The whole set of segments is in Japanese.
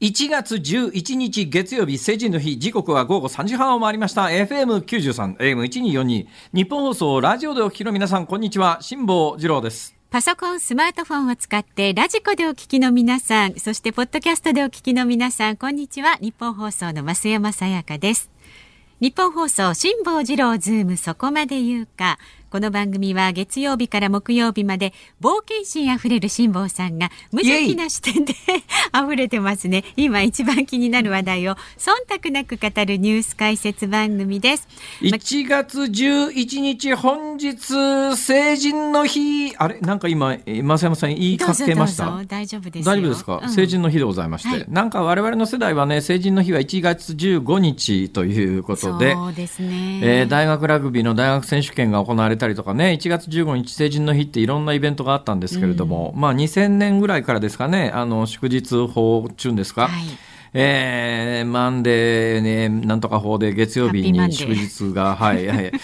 1月11日月曜日成人の日時刻は午後3時半を回りました FM93 AM1242 日本放送ラジオでお聞きの皆さんこんにちは辛坊治郎ですパソコン、スマートフォンを使ってラジコでお聞きの皆さん、そしてポッドキャストでお聞きの皆さん、こんにちは。日本放送の増山さやかです。日本放送、辛坊治郎ズームそこまで言うか。この番組は月曜日から木曜日まで冒険心あふれる辛坊さんが無邪気な視点で 溢れてますね。今一番気になる話題を忖度なく語るニュース解説番組です。1月11日本日成人の日。あれ？なんか今増山さん言いかけました？大丈夫です大丈夫ですか、うん、成人の日でございまして、はい、なんか我々の世代はね成人の日は1月15日ということでそうですね、えー、大学ラグビーの大学選手権が行われたりとかね、1月15日成人の日っていろんなイベントがあったんですけれども、うん、まあ2000年ぐらいからですかね、あの、祝日法中ですか、はい。えー、マンデーね、なんとか法で月曜日に祝日が、はい、はい、くっ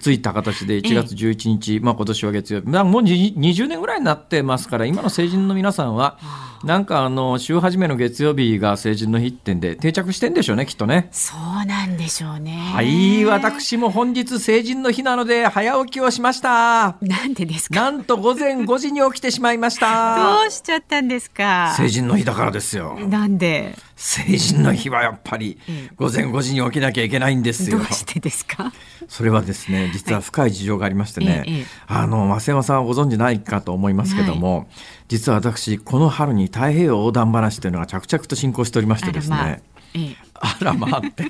ついた形で1月11日、ええ、まあ今年は月曜日、まあ、もう20年ぐらいになってますから、今の成人の皆さんは、なんかあの週初めの月曜日が成人の日ってんで定着してんでしょうねきっとね。そうなんでしょうね。はい私も本日成人の日なので早起きをしました。なんでですか？なんと午前5時に起きてしまいました。どうしちゃったんですか？成人の日だからですよ。なんで？成人の日はやっぱり午前5時に起きなきゃいけないんですよ。どうしてですか？それはですね実は深い事情がありましてね、はい、あの増山さんはご存知ないかと思いますけども、はい、実は私この春に太平洋横断話というのが着々と進行しておりましてですね。あらまあって、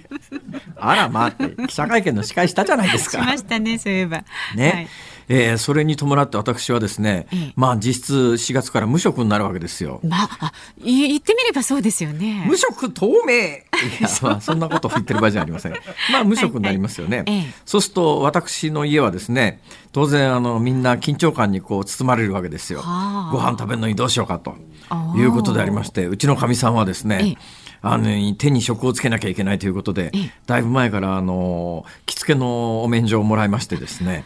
あらまあって 記者会見の司会したじゃないですか。しましたねそういえば。ね。はいえー、それに伴って私はですね、ええ、まあ実質4月から無職になるわけですよ。まあ、言ってみればそうですよね。無職透明 いや、まあ、そんなことを言ってる場合じゃありません。まあ無職になりますよね。はいはい、そうすると私の家はですね、当然あのみんな緊張感にこう包まれるわけですよ。ご飯食べるのにどうしようかということでありまして、うちのかみさんはですね、えあの手に職をつけなきゃいけないということでだいぶ前からあの着付けのお免状をもらいましてですね、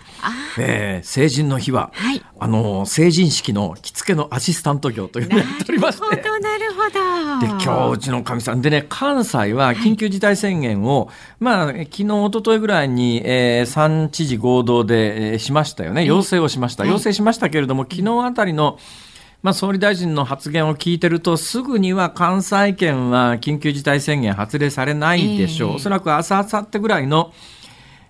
えー、成人の日は、はい、あの成人式の着付けのアシスタント業というのをやっておりまして。なるほど。なるほどで今日うちのかみさん。でね関西は緊急事態宣言を、はい、まあ昨日一昨日ぐらいに、えー、3知事合同で、えー、しましたよね。要請をしました、要請しましたけれども昨日あたりの、まあ、総理大臣の発言を聞いてると、すぐには関西圏は緊急事態宣言発令されないでしょう。えー、おそらく明日、明後日ぐらいの、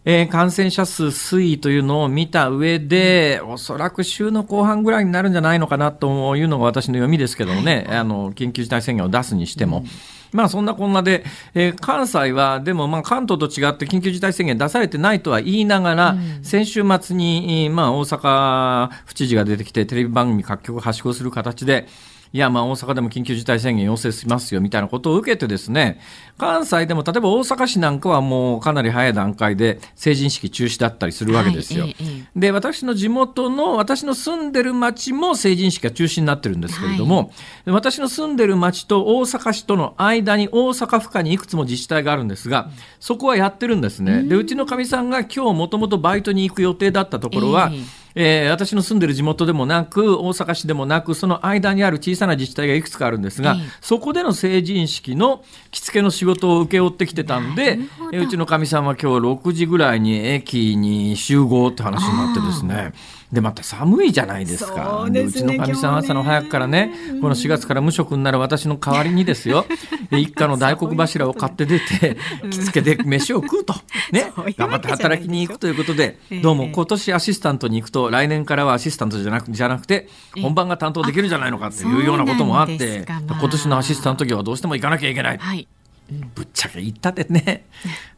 えー、感染者数推移というのを見た上で、おそらく週の後半ぐらいになるんじゃないのかなというのが私の読みですけどもね、はい、あの、緊急事態宣言を出すにしても。うんまあそんなこんなで、えー、関西はでもまあ関東と違って緊急事態宣言出されてないとは言いながら、うん、先週末に、まあ大阪府知事が出てきてテレビ番組各局はしごする形で、いや、まあ大阪でも緊急事態宣言要請しますよみたいなことを受けてですね、関西でも例えば大阪市なんかはもうかなり早い段階で成人式中止だったりするわけですよ。はいで、私の地元の、私の住んでる町も成人式が中止になってるんですけれども、はい、私の住んでる町と大阪市との間に大阪府下にいくつも自治体があるんですが、そこはやってるんですね。で、うちのかみさんが今日もともとバイトに行く予定だったところは、えーえー、私の住んでる地元でもなく大阪市でもなくその間にある小さな自治体がいくつかあるんですが、そこでの成人式の着付けの仕事を請け負ってきてたんで、えうちのかみさんは今日6時ぐらいに駅に集合って話になってですね。でまた寒いじゃないですか。うで、ね、うちのかみさん朝の早くからね、この4月から無職になる私の代わりにですよ、一家の大黒柱を買って出て、着付けで飯を食うと、ね、頑張って働きに行くということで、どうも今年アシスタントに行くと、来年からはアシスタントじゃなくじゃなくて、本番が担当できるんじゃないのかっていうようなこともあって、今年のアシスタント業はどうしても行かなきゃいけない。はいぶっちゃけ言ったってね。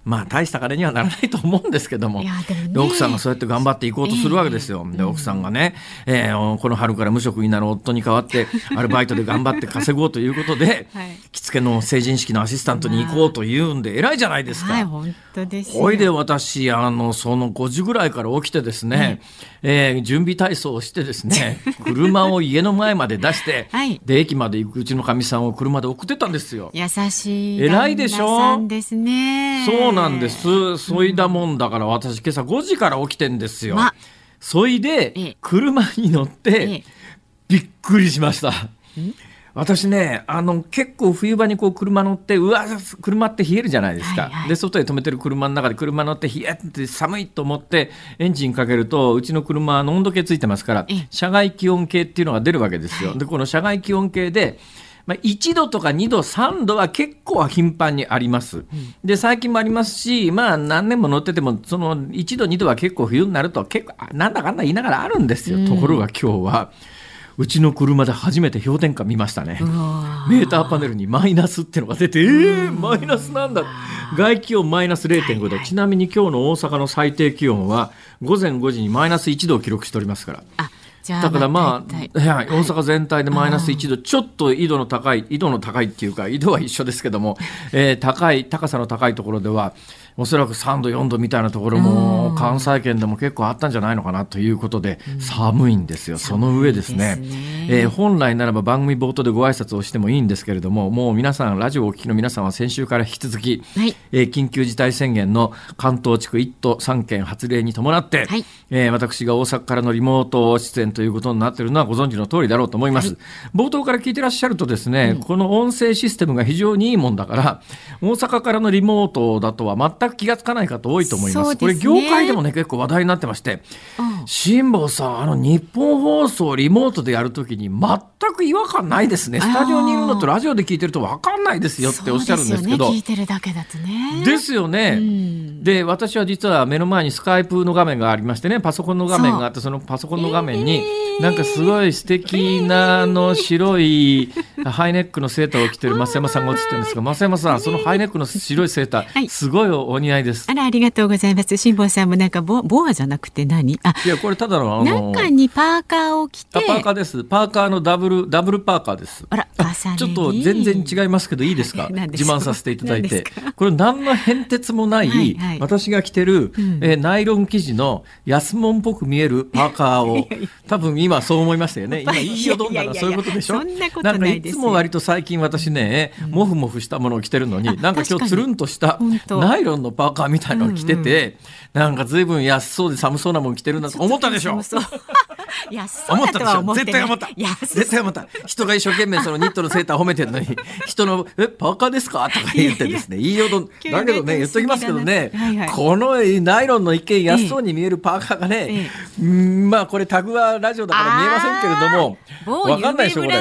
まあ大した金にはならないと思うんですけども、でも奥さんがそうやって頑張っていこうとするわけですよ。で奥さんがね、えーこの春から無職になる夫に代わって アルバイトで頑張って稼ごうということで、はい着付けの成人式のアシスタントに行こうというんで偉いじゃないですか。はい、本当ですよ。ほいで私あのその5時ぐらいから起きてですね、えー準備体操をしてですね 車を家の前まで出して、はいで駅まで行くうちのかみさんを車で送ってたんですよ。優しい偉いでしょ旦那さんですね。そうなんです。そいだもんだから私今朝5時から起きてんですよ。まそいでええ車に乗っえてえびっくりしました。私ねあの結構冬場にこう車乗ってうわ車って冷えるじゃないですか、はいはいで外で止めてる車の中で車乗って冷えって寒いと思ってエンジンかけるとうちの車は温度計ついてますからええ車外気温計っていうのが出るわけですよ。でこの車外気温計でまあ、1度とか2度、3度は結構頻繁にあります。で、最近もありますし、まあ何年も乗ってても、その1度、2度は結構冬になると結構、あなんだかんだ言いながらあるんですよ。ところが今日は、うちの車で初めて氷点下見ましたね。メーターパネルにマイナスってのが出て、えー、マイナスなんだ。外気温マイナス0.5度。ちなみに今日の大阪の最低気温は、午前5時にマイナス1度を記録しておりますから。あ、だからまあ、はい、大阪全体でマイナス1度、ちょっと緯度の高い、緯度の高いっていうか、緯度は一緒ですけども、えー高い、高さの高いところでは、おそらく3度、4度みたいなところも、関西圏でも結構あったんじゃないのかなということで、寒いんですよ。その上ですね。えー本来ならば番組冒頭でご挨拶をしてもいいんですけれども、もう皆さん、ラジオをお聞きの皆さんは先週から引き続き、はい。えー緊急事態宣言の関東地区1都3県発令に伴って、はい。えー私が大阪からのリモート出演ということになっているのはご存知の通りだろうと思います。冒頭から聞いてらっしゃるとですね、この音声システムが非常にいいもんだから、大阪からのリモートだとは全く気がつかない方多いと思います。そうこれ業界でもね、結構話題になってまして、うん辛坊さん、あの日本放送リモートでやるときに全く違和感ないですね。スタジオにいるのとラジオで聞いてると分かんないですよっておっしゃるんですけど。そうですよね、聞いてるだけだとね。ですよね。うんで、私は実は目の前にスカイプの画面がありましてね、パソコンの画面があって、そのパソコンの画面に、なんかすごい素敵なあの白いハイネックのセーターを着てる増山さんが映ってるんですが、増山さん、そのハイネックの白いセーター、はいすごいお似合いです。あら、ありがとうございます。辛坊さんもなんかボ、ボアじゃなくて何？あ、いや、これただのあの、中にパーカーを着て。あ、パーカーです。パーカーのダブル、ダブルパーカーです。あら、ちょっと全然違いますけどいいですか？自慢させていただいて。これ何の変哲もない、はいはい。私が着てる、えーナイロン生地の安物っぽく見えるパーカーを多分今そう思いましたよね。今言いよどんだらそういうことでしょ？そんなことないですよ。んかいつも割と最近私ね、モフモフしたものを着てるのになんか今日つるんとしたナイロンのパーカーみたいのを着てて、なんか随分安そうで寒そうなもん着てるなと思ったでしょそう。いや、そうだとは思ってない。絶対思った。絶対思った。人が一生懸命そのニットのセーター褒めてるのに人の「えパーカーですか?」とか言ってですね。言いよどだけどねに言っときますけどね、はいはい。このナイロンの一見安そうに見えるパーカーがね、えうんまあこれタグはラジオだから見えませんけれども某わかんないでしょこれ。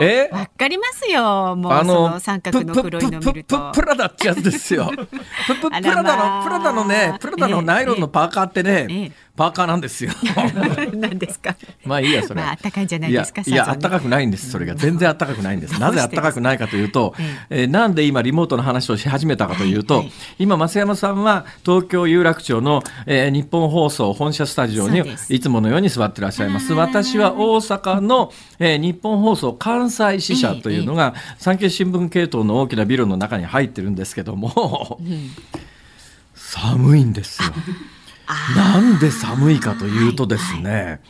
えわかりますよ。もう、その三角の黒いの見ると。プラダってやつですよ。プラダの、まあ。プラダのね、プラダのナイロンのパーカーってね、ええパーカーなんですよ。何ですか？まあいいや、それ。まあ暖かいんじゃないですか？いや、暖かくないんです。それが全然暖かくないんです。なぜ暖かくないかというと、えーなんで今リモートの話をし始めたかというと、はいはい今、増山さんは東京有楽町の、えー日本放送本社スタジオにいつものように座ってらっしゃいます。私は大阪の、えー日本放送関西支社というのが、産経新聞系統の大きなビルの中に入ってるんですけども、寒いんですよ。なんで寒いかというとですね、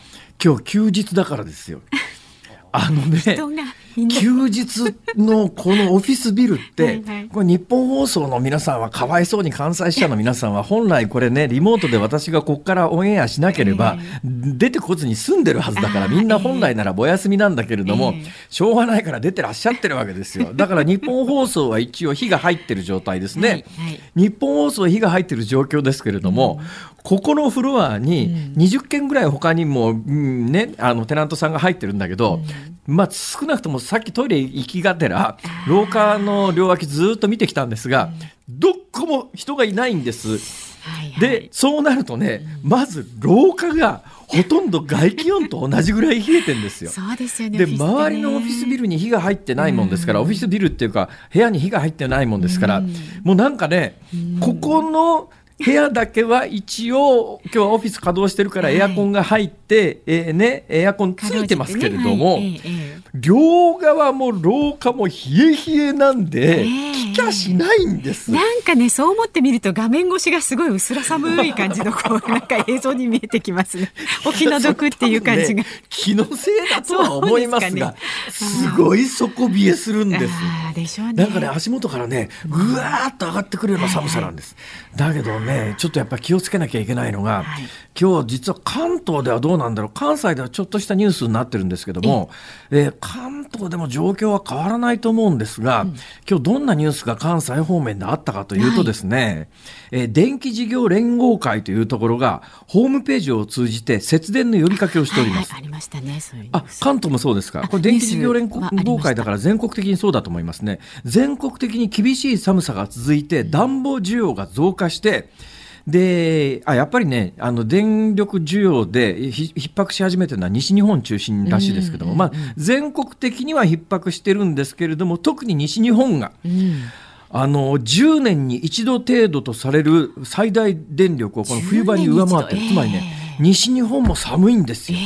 今日休日だからですよ。あのね、人が休日のこのオフィスビルって、はいはい。これ日本放送の皆さんはかわいそうに関西支社の皆さんは本来これねリモートで私がここからオンエアしなければ、出てこずに住んでるはずだから みんな本来ならお休みなんだけれども、ええ。しょうがないから出てらっしゃってるわけですよ。だから日本放送は一応火が入ってる状態ですね、はいはい。日本放送は火が入ってる状況ですけれども、ここのフロアに20件ぐらい他にも、うんね、あのテナントさんが入ってるんだけど、まあ、少なくともさっきトイレ行きがてら廊下の両脇ずっと見てきたんですが、どっこも人がいないんです。はいはいでそうなるとね、まず廊下がほとんど外気温と同じぐらい冷えてんですよ。そうですよね。で、周りのオフィスビルに火が入ってないもんですから、オフィスビルっていうか、部屋に火が入ってないもんですから、もうなんかね、ここの、部屋だけは一応今日はオフィス稼働してるからエアコンが入って、はい、えー、ねエアコンついてますけれども、ね。はいえー、両側も廊下も冷え冷えなんで、えー、気化しないんです。なんかねそう思ってみると画面越しがすごい薄ら寒い感じのこう なんか映像に見えてきますね。お気の毒っていう感じが、ね、気のせいだとは思いますがすごい底冷えするんです。でしょうね。なんかね足元からねぐわーっと上がってくるような寒さなんです、だけどねちょっとやっぱり気をつけなきゃいけないのが、はい、今日実は関東ではどうなんだろう。関西ではちょっとしたニュースになってるんですけども、えー、関東でも状況は変わらないと思うんですが、うん、今日どんなニュースが関西方面であったかというとですね、はい、えー、電気事業連合会というところがホームページを通じて節電の呼びかけをしております。はいはい、ありましたねそういうあ関東もそうですか？これ電気事業連合会だから全国的にそうだと思いますね。全国的に厳しい寒さが続いて暖房需要が増加して、であやっぱりねあの電力需要で逼迫し始めてるのは西日本中心らしいですけども、まあ、全国的には逼迫してるんですけれども特に西日本が。うんあの10年に一度程度とされる最大電力をこの冬場に上回ってる、つまりね西日本も寒いんですよ。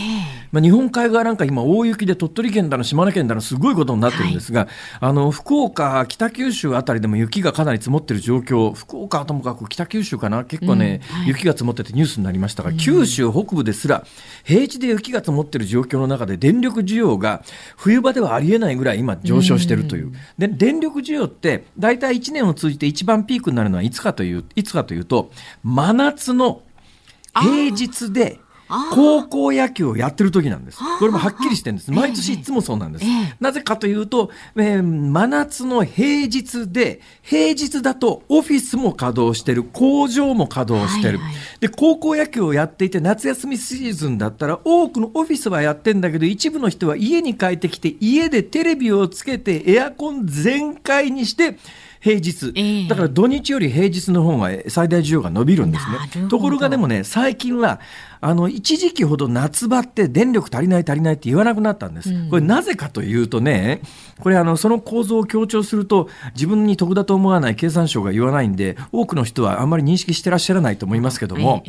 まあ、日本海側なんか今大雪で鳥取県だの島根県だのすごいことになってるんですが、はい、あの福岡北九州あたりでも雪がかなり積もってる状況福岡はともかく北九州かな。結構ね、うんはい、雪が積もっててニュースになりましたが、うん、九州北部ですら平地で雪が積もってる状況の中で電力需要が冬場ではありえないぐらい今上昇してるという、うん、で電力需要って大体1年を通じて一番ピークになるのはいつかといういつかというと真夏の平日で高校野球をやってる時なんです。これもはっきりしてるんです。毎年いつもそうなんです。なぜかというと、えー、真夏の平日で、平日だとオフィスも稼働してる、工場も稼働してる。はいはい、で、高校野球をやっていて、夏休みシーズンだったら、多くのオフィスはやってんだけど、一部の人は家に帰ってきて、家でテレビをつけて、エアコン全開にして、平日、えー、だから土日より平日の方が最大需要が伸びるんですね。ところがでもね、最近はあの一時期ほど夏場って電力足りない足りないって言わなくなったんです。これなぜかというとね、これあのその構造を強調すると自分に得だと思わない経産省が言わないんで、多くの人はあんまり認識してらっしゃらないと思いますけども、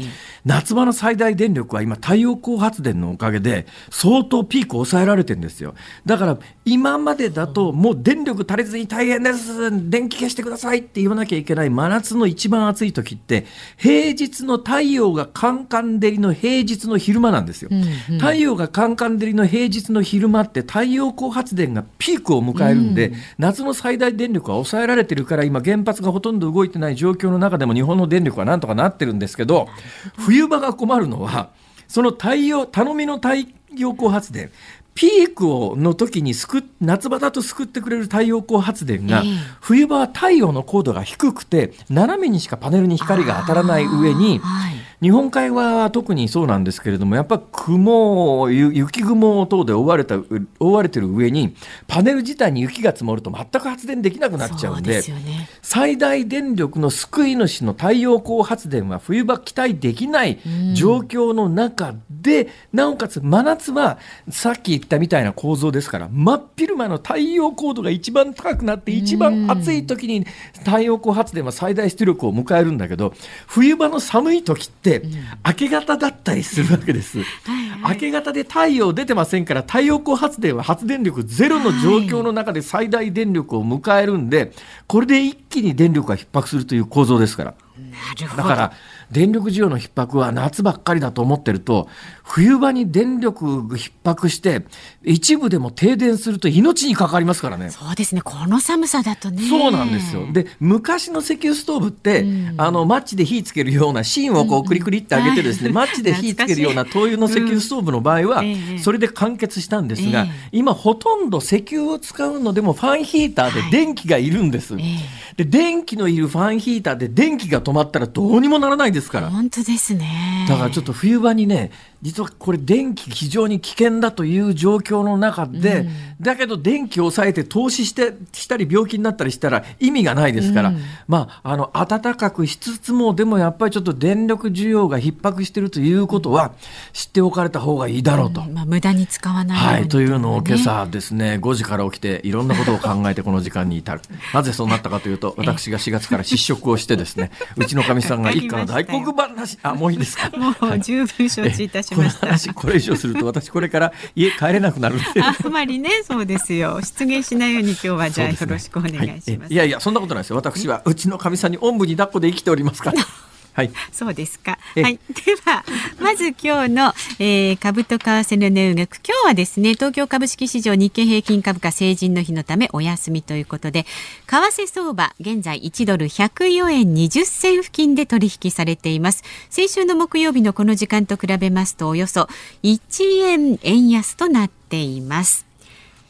夏場の最大電力は今太陽光発電のおかげで相当ピークを抑えられてるんですよ。だから今までだともう電力足りずに大変です。電気消してくださいって言わなきゃいけない真夏の一番暑い時って平日の太陽がカンカン照りの平日の昼間なんですよ、うんうん、太陽がカンカン照りの平日の昼間って太陽光発電がピークを迎えるんで、うん、夏の最大電力は抑えられてるから今原発がほとんど動いてない状況の中でも日本の電力はなんとかなってるんですけど冬場が困るのはその太陽頼みの太陽光発電ピークをの時に救夏場だと救ってくれる太陽光発電が、えー、冬場は太陽の高度が低くて斜めにしかパネルに光が当たらない上に、はい。日本海側は特にそうなんですけれども、やっぱ雲、雪雲等で覆われた、覆われてる上に、パネル自体に雪が積もると全く発電できなくなっちゃうんで、でね、最大電力の救い主の太陽光発電は冬場期待できない状況の中で、うん、なおかつ真夏はさっき言ったみたいな構造ですから、真っ昼間の太陽高度が一番高くなって、一番暑い時に太陽光発電は最大出力を迎えるんだけど、冬場の寒い時って、って明け方だったりするわけです。明け方で太陽出てませんから太陽光発電は発電力ゼロの状況の中で最大電力を迎えるんでこれで一気に電力が逼迫するという構造ですから。だから電力需要の逼迫は夏ばっかりだと思ってると、冬場に電力が逼迫して、一部でも停電すると命に関わりますからね。そうですね。この寒さだとね。そうなんですよ。で、昔の石油ストーブって、うん、あの、マッチで火つけるような芯をこう、クリクリって上げてですね、うん、マッチで火つけるような灯油の石油ストーブの場合は、それで完結したんですが、今ほとんど石油を使うのでもファンヒーターで電気がいるんです。はいで、電気のいるファンヒーターで電気が止まったらどうにもならないですから。本当ですね。だからちょっと冬場にね、実はこれ電気非常に危険だという状況の中で、うん、だけど電気を抑えて投資してしたり病気になったりしたら意味がないですから、うん、まあ、あの暖かくしつつもでもやっぱりちょっと電力需要が逼迫しているということは知っておかれた方がいいだろうと。まあ、無駄に使わない、ね、はい、というのを今朝ですね5時から起きていろんなことを考えてこの時間に至る。なぜそうなったかというと私が4月から失職をしてですね うちのかみさんが一家の大黒 話。あもういいですか？もう十分承知いたしました、話これ以上すると私これから家帰れなくなるあまりねそうですよ。出現しないように今日はじゃあよろしくお願いします、ねはい、いやいやそんなことないですよ。私はうちのかみさんにおんぶに抱っこで生きておりますからはい、そうですか。はい、ではまず今日の、えー、株と為替の値動き。今日はですね、東京株式市場日経平均株価成人の日のためお休みということで、為替相場現在1ドル104円20銭付近で取引されています。先週の木曜日のこの時間と比べますとおよそ1円円安となっています。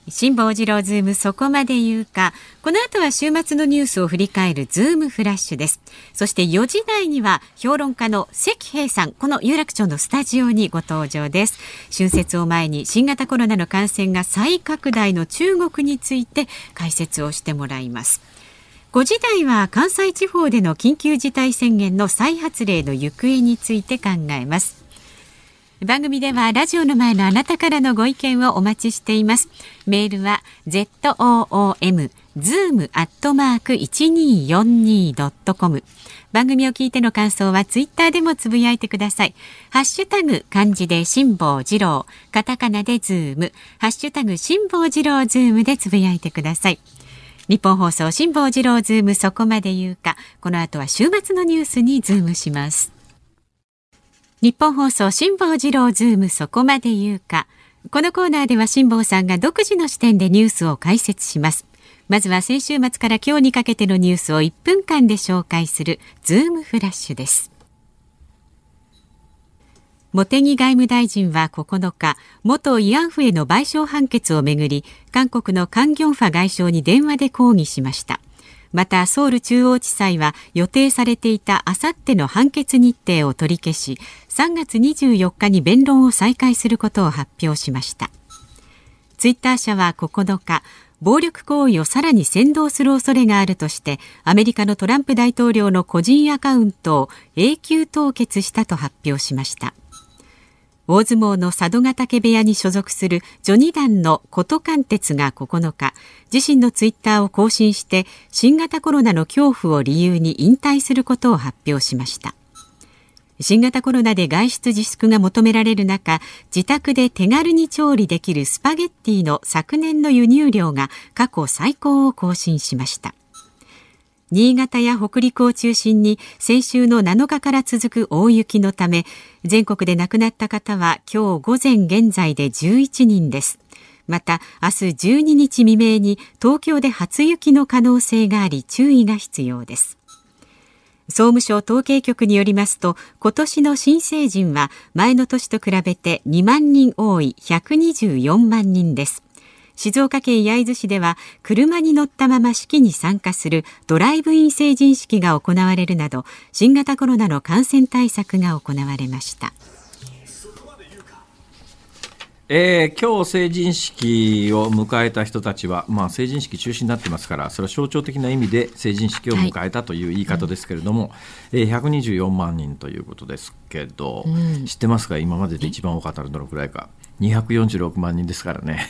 辛坊治郎ズームそこまで言うか。この後は週末のニュースを振り返るズームフラッシュです。そして4時台には評論家の石平さん、この有楽町のスタジオにご登場です。春節を前に新型コロナの感染が再拡大の中国について解説をしてもらいます。5時台は関西地方での緊急事態宣言の再発令の行方について考えます。番組ではラジオの前のあなたからのご意見をお待ちしています。メールは zoom zoom アットマーク 1242.com 番組を聞いての感想はツイッターでもつぶやいてください。ハッシュタグ漢字で辛坊治郎、カタカナでズーム、ハッシュタグ辛坊治郎ズームでつぶやいてください。日本放送辛坊治郎ズームそこまで言うか。この後は週末のニュースにズームします。日本放送辛坊治郎ズームそこまで言うか。このコーナーでは辛坊さんが独自の視点でニュースを解説します。まずは先週末から今日にかけてのニュースを1分間で紹介するズームフラッシュです。茂木外務大臣は9日、元慰安婦への賠償判決をめぐり、韓国のカン・ギョンファ外相に電話で抗議しました。またソウル中央地裁は予定されていたあさっての判決日程を取り消し3月24日に弁論を再開することを発表しました。ツイッター社は9日暴力行為をさらに扇動する恐れがあるとしてアメリカのトランプ大統領の個人アカウントを永久凍結したと発表しました。大相撲の佐渡ヶ嶽部屋に所属する序二段の琴貫鉄が9日自身のツイッターを更新して新型コロナの恐怖を理由に引退することを発表しました。新型コロナで外出自粛が求められる中自宅で手軽に調理できるスパゲッティの昨年の輸入量が過去最高を更新しました。新潟や北陸を中心に先週の7日から続く大雪のため全国で亡くなった方は今日午前現在で11人です。また明日12日未明に東京で初雪の可能性があり注意が必要です。総務省統計局によりますと今年の新成人は前の年と比べて2万人多い124万人です。静岡県焼津市では車に乗ったまま式に参加するドライブイン成人式が行われるなど新型コロナの感染対策が行われました。えー、今日成人式を迎えた人たちは、まあ、成人式中止になってますからそれは象徴的な意味で成人式を迎えたという言い方ですけれども、はい、えー、124万人ということですけど、うん、知ってますか？今までで一番多かったのどのくらいか。246万人ですからね。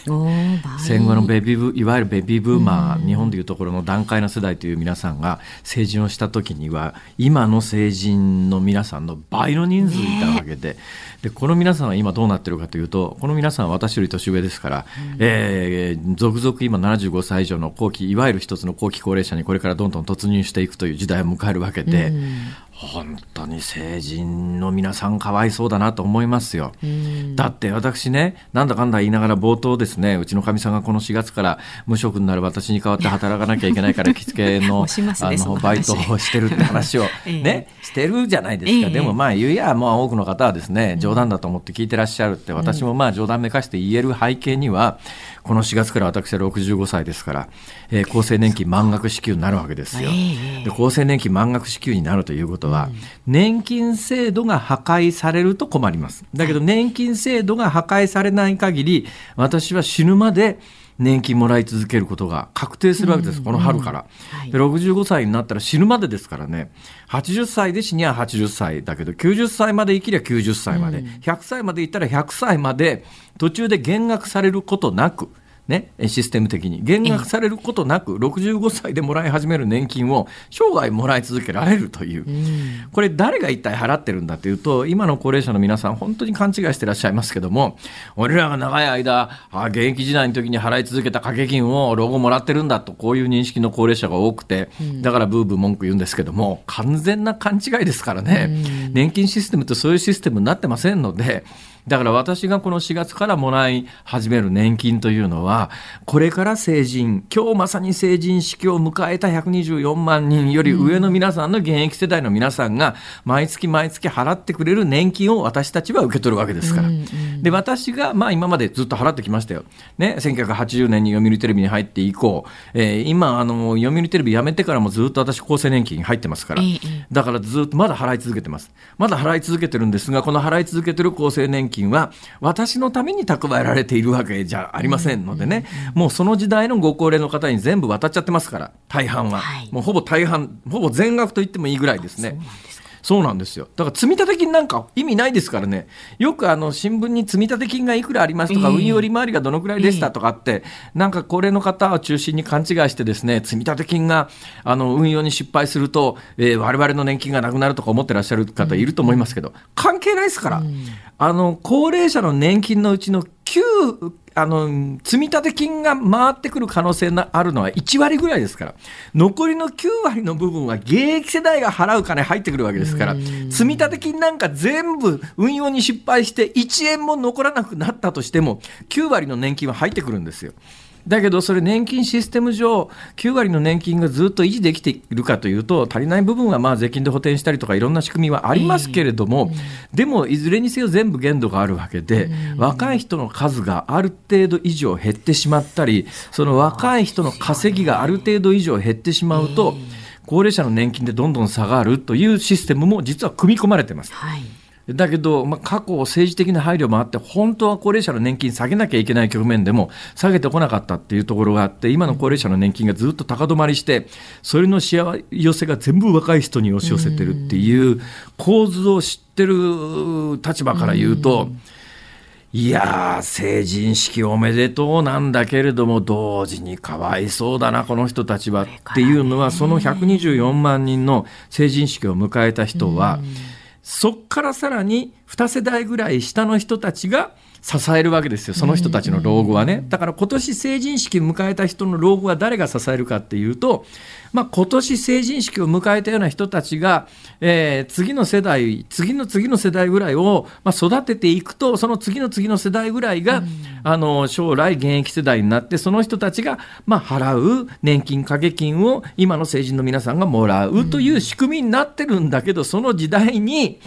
戦後のベビーブいわゆるベビーブーマー、日本でいうところの団塊の世代という皆さんが成人をした時には今の成人の皆さんの倍の人数いたわけで,、でこの皆さんは今どうなってるかというとこの皆さんは私より年上ですから、うん、えー、続々今75歳以上の後期いわゆる一つの後期高齢者にこれからどんどん突入していくという時代を迎えるわけで、うん、本当に成人の皆さんかわいそうだなと思いますよ。だって私ね、なんだかんだ言いながら冒頭ですね、うちのかみさんがこの4月から無職になる私に代わって働かなきゃいけないから着付けの あのバイトをしてるって話を ね、してるじゃないですか。でもまあ言うや、まあ多くの方はですね、冗談だと思って聞いてらっしゃるって、私もまあ冗談めかして言える背景には、この4月から私は65歳ですから、えー厚生年金満額支給になるわけですよ。ええで厚生年金満額支給になるということは、年金制度が破壊されると困ります。だけど年金制度が破壊されない限り、私は死ぬまで年金もらい続けることが確定するわけです、この春から。はい。で65歳になったら死ぬまでですからね。80歳で死には80歳だけど90歳まで生きりゃ90歳まで、100歳までいったら100歳まで。途中で減額されることなく。ね、システム的に。減額されることなく65歳でもらい始める年金を生涯もらい続けられるという、これ誰が一体払ってるんだというと今の高齢者の皆さん本当に勘違いしてらっしゃいますけども俺らが長い間あ現役時代の時に払い続けた掛け金を老後もらってるんだとこういう認識の高齢者が多くてだからブーブー文句言うんですけども完全な勘違いですからね。年金システムってそういうシステムになってませんのでだから私がこの4月からもらい始める年金というのは、これから成人、今日まさに成人式を迎えた124万人より上の皆さんの現役世代の皆さんが、毎月毎月払ってくれる年金を私たちは受け取るわけですから。で、私が、まあ今までずっと払ってきましたよ。ね、1980年に読売テレビに入って以降、えー今、あの、読売テレビ辞めてからもずっと私厚生年金に入ってますからええ、だからずっとまだ払い続けてます。まだ払い続けてるんですが、この払い続けてる厚生年金は、私のために蓄えられているわけじゃありませんのでね、もうその時代のご高齢の方に全部渡っちゃってますから、大半は。はいもうほぼ大半、ほぼ全額と言ってもいいぐらいですね。そうなんですよ。だから積立金なんか意味ないですからね。よくあの新聞に積立金がいくらありますとか、ええ運用利回りがどのくらいでしたとかって、なんか高齢の方を中心に勘違いしてですね、積立金があの運用に失敗すると、えー我々の年金がなくなるとか思ってらっしゃる方いると思いますけど、関係ないですから。あの、高齢者の年金のうちの9、あの、積立金が回ってくる可能性があるのは1割ぐらいですから、残りの9割の部分は現役世代が払う金入ってくるわけですから、積立金なんか全部運用に失敗して1円も残らなくなったとしても、9割の年金は入ってくるんですよ。だけどそれ年金システム上9割の年金がずっと維持できているかというと足りない部分はまあ税金で補填したりとかいろんな仕組みはありますけれども、でもいずれにせよ全部限度があるわけで、若い人の数がある程度以上減ってしまったりその若い人の稼ぎがある程度以上減ってしまうと、高齢者の年金でどんどん下がるというシステムも実は組み込まれてます。はい。だけど、まあ、過去政治的な配慮もあって、本当は高齢者の年金下げなきゃいけない局面でも下げてこなかったっていうところがあって、今の高齢者の年金がずっと高止まりして、それのしわ寄せが全部若い人に押し寄せてるっていう構図を知ってる立場から言うと、いや、成人式おめでとうなんだけれども、同時にかわいそうだな、この人たちはっていうのは、その124万人の成人式を迎えた人は、そっからさらに2世代ぐらい下の人たちが支えるわけですよ、その人たちの老後はね。だから今年成人式を迎えた人の老後は誰が支えるかっていうと、まあ、今年成人式を迎えたような人たちが、えー次の世代、次の次の世代ぐらいを、まあ、育てていくと、その次の次の世代ぐらいが、あの将来現役世代になって、その人たちが、まあ、払う年金掛け金を今の成人の皆さんがもらうという仕組みになってるんだけど、その時代に、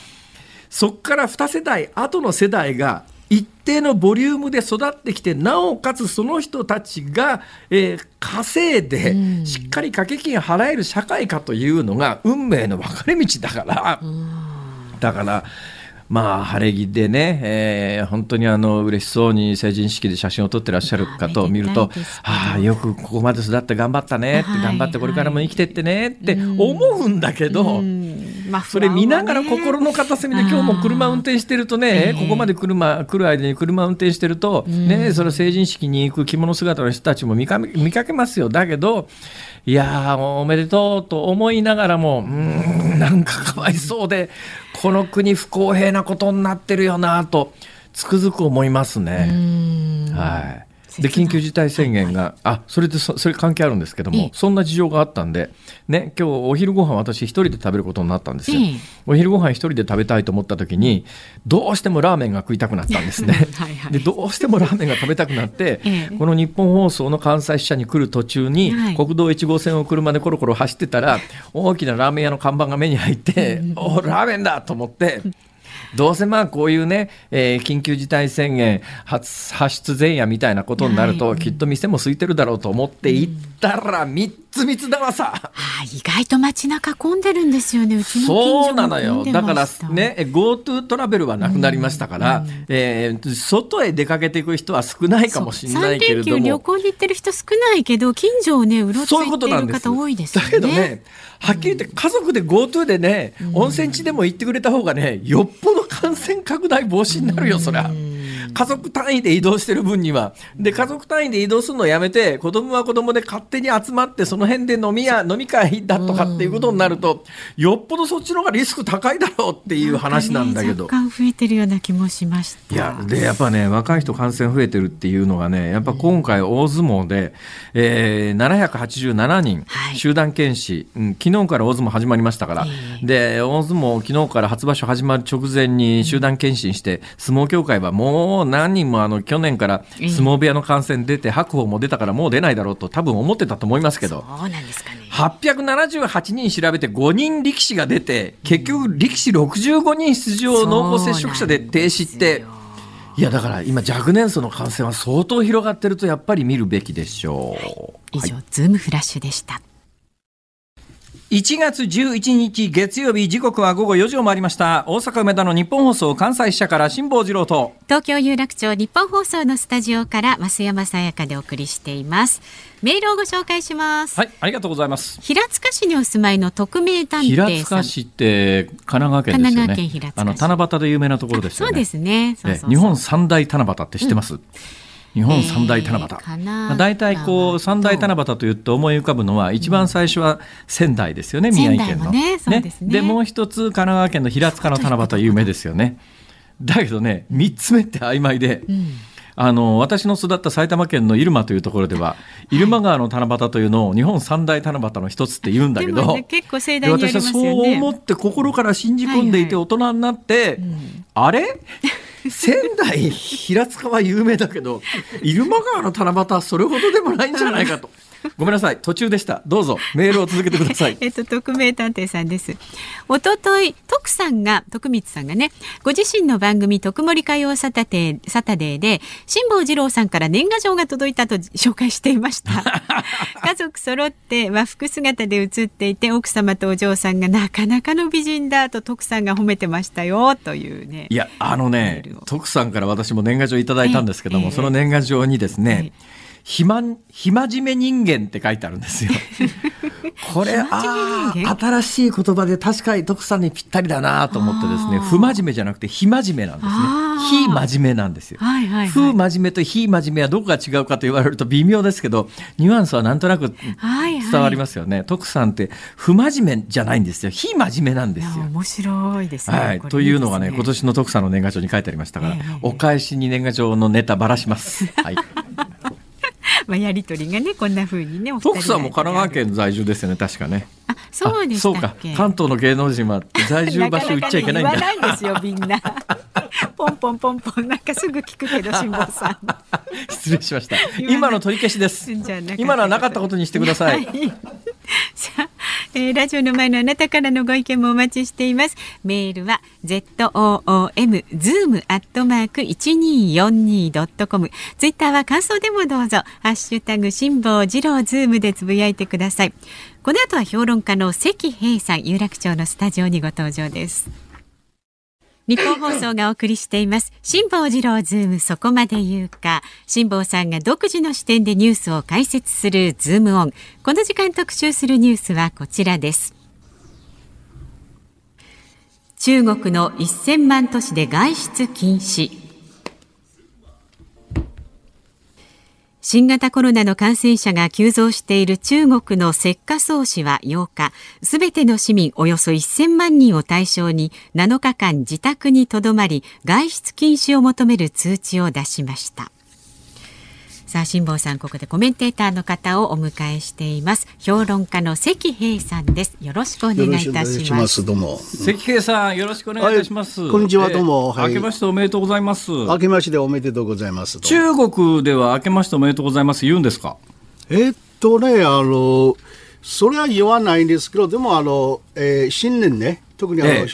そこから2世代後の世代が一定のボリュームで育ってきてなおかつその人たちが、えー稼いでしっかり掛け金払える社会かというのが運命の分かれ道だから。だからまあ、晴れ着でね、えー本当にあの嬉しそうに成人式で写真を撮ってらっしゃる方を見るとあああ、よくここまで育って頑張ったねって、はい頑張ってこれからも生きてってねって思うんだけど、うん。まあそれ見ながら心の片隅で今日も車運転してるとね、ええ。ここまで車来る間に車運転してると、ね、その成人式に行く着物姿の人たちも見か見かけますよ。だけど、いやー、おめでとうと思いながらも、うーん、なんかかわいそうで、この国不公平なことになってるよなと、つくづく思いますね。はい。で緊急事態宣言が、あそれでそそれ関係あるんですけども、ええ。そんな事情があったんで、ね、今日お昼ご飯私一人で食べることになったんですよ。ええ。お昼ご飯一人で食べたいと思った時にどうしてもラーメンが食いたくなったんですね。はいはい。でどうしてもラーメンが食べたくなって、ええ。この日本放送の関西支社に来る途中に、はい。国道1号線を車でコロコロ走ってたら大きなラーメン屋の看板が目に入って、おラーメンだと思って。どうせまあこういうね、えー、緊急事態宣言発発出前夜みたいなことになると、きっと店も空いてるだろうと思って行ったら3つ3つだわさ、あ意外と街中混んでるんですよね。うちのそうなのよ。だからね GoTo トラベルはなくなりましたから、うん、えー、外へ出かけていく人は少ないかもしれないけれども。旅行に行ってる人少ないけど近所をねうろついてる方多いですよね。だけどねはっきり言って家族で GoTo でね、うん、温泉地でも行ってくれた方がねよっぽど感染拡大防止になるよ、そりゃ。家族単位で移動してる分には。で、家族単位で移動するのをやめて、子供は子供で勝手に集まって、その辺で飲みや、飲み会だとかっていうことになると、よっぽどそっちの方がリスク高いだろうっていう話なんだけど。若干増えてるような気もしました。いや、で、やっぱね、若い人感染増えてるっていうのがね、やっぱ今回大相撲で、えー、787人、集団検視、うん、昨日から大相撲始まりましたから、で、大相撲昨日から初場所始まる直前に集団検診して、相撲協会はもう何人もあの去年から相撲部屋の感染出て、白鵬も出たからもう出ないだろうと多分思ってたと思いますけど、そうなんですかね。878人調べて5人力士が出て、結局力士65人出場濃厚接触者で停止って、いやだから今若年層の感染は相当広がってるとやっぱり見るべきでしょう。はい、以上、はい、ズームフラッシュでした。1月11日月曜日時刻は午後4時を回りました。大阪梅田の日本放送関西支社から辛坊治郎と。東京有楽町日本放送のスタジオから増山さやかでお送りしています。メールをご紹介します。はいありがとうございます。平塚市にお住まいの匿名探偵平塚市って神奈川県ですよね。あの七夕で有名なところですよね。そうですね日本三大七夕って知ってます、うん日本三大七夕、えー、まあ、大体こう三大七夕というと思い浮かぶのは一番最初は仙台ですよね、うん、宮城県の。ね。ね。でもう一つ神奈川県の平塚の七夕有名ですよね。だけどね三つ目って曖昧で。うん。あの私の育った埼玉県の入間というところでは、入間川の七夕というのを日本三大七夕の一つって言うんだけど、ね、結構盛大に、ね、私はそう思って心から信じ込んでいて大人になって、はいはいうん、あれ？仙台平塚は有名だけど入間川の七夕はそれほどでもないんじゃないかと。ごめんなさい。途中でした。どうぞ。メールを続けてください。えっと匿名探偵さんです。一昨日徳さんが徳光さんがねご自身の番組徳森歌謡サタデーサタデーで辛坊治郎さんから年賀状が届いたと紹介していました。家族揃って和服姿で写っていて奥様とお嬢さんがなかなかの美人だと徳さんが褒めてましたよというねいやあのね徳さんから私も年賀状いただいたんですけども、えー、その年賀状にですね、はい暇、暇じめ人間って書いてあるんですよ。これ、ああ、新しい言葉で確かに徳さんにぴったりだなと思ってですね、不真面目じゃなくて非真面目なんですね。非真面目なんですよ。はいはいはい、不真面目と非真面目はどこが違うかと言われると微妙ですけど、ニュアンスはなんとなく伝わりますよね。はいはい、徳さんって不真面目じゃないんですよ。非真面目なんですよ。面白いですね。はい。というのがね、今年の徳さんの年賀状に書いてありましたから、えー、お返しに年賀状のネタばらします。はい。まあやり取りがねこんな風にね徳さんも神奈川県在住ですよね確かね。あそうでそうか。関東の芸能人は在住場所言っちゃいけないんだ。なかなか、ね、言わないですよみんな。ポンポンポンポンなんかすぐ聞くけど辛坊さん。失礼しました。今の取り消しです。今のはなかったことにしてください、はい。さあ、えー、ラジオの前のあなたからのご意見もお待ちしています。メールは z o o m zoom アットマーク一二四二ドットコム。ツイッターは感想でもどうぞハッシュタグ辛坊治郎ズームでつぶやいてください。この後は評論家の石平さん有楽町のスタジオにご登場です。日本放送がお送りしています。辛坊治郎ズームそこまで言うか。辛坊さんが独自の視点でニュースを解説するズームオン。この時間特集するニュースはこちらです。中国の1000万都市で外出禁止。新型コロナの感染者が急増している中国の石化総市は8日、すべての市民およそ1000万人を対象に7日間自宅にとどまり外出禁止を求める通知を出しました。さあ辛坊さんここでコメンテーターの方をお迎えしています。評論家の関平さんです。よろしくお願いいたします。どうも。関平さんよろしくお願いいたします、はい、こんにちはどうも、はい、明けましておめでとうございます。明けましておめでとうございます。中国では明けましておめでとうございます言うんですか？えっとねあのそれは言わないんですけどでもあの、えー、新年ね特にあの、ええ。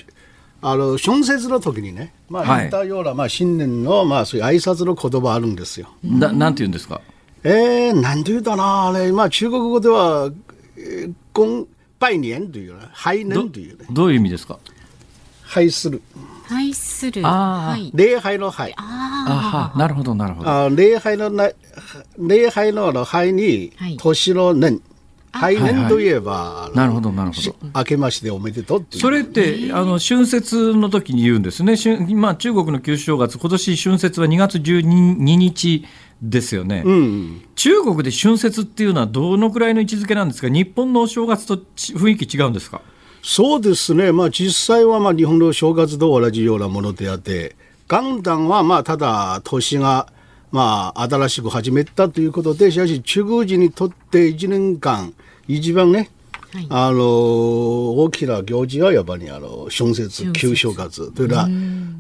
あの春節の時にね、まあ、はい言ったような、まあ、新年の、まあ、そういう挨拶の言葉あるんですよ。ななんて言うんですか？えー、なんて言うたな、あれ、まあ、中国語では、えー、公拜年というね、拝ど年というね、どういう意味ですか？拝する。拝する。あーはい。礼拝の拝。あはなるほどなるほどあ礼拝のな、礼拝のあの拝にはい、年の年。拝はいはい年といえば、なるほどなるほど明けましておめでとうっていう。それってあの春節の時に言うんですね、春まあ、中国の旧正月、今年春節は2月12日ですよね、うん。中国で春節っていうのはどのくらいの位置づけなんですか、日本のお正月とち雰囲気違うんですか？そうですね、まあ、実際はまあ日本の正月と同じようなものであって、元旦はまあただ年がまあ新しく始めたということで、しかし中国人にとって1年間、一番ね、はい。あの大きな行事はやっぱりあの春節、旧正月というのは、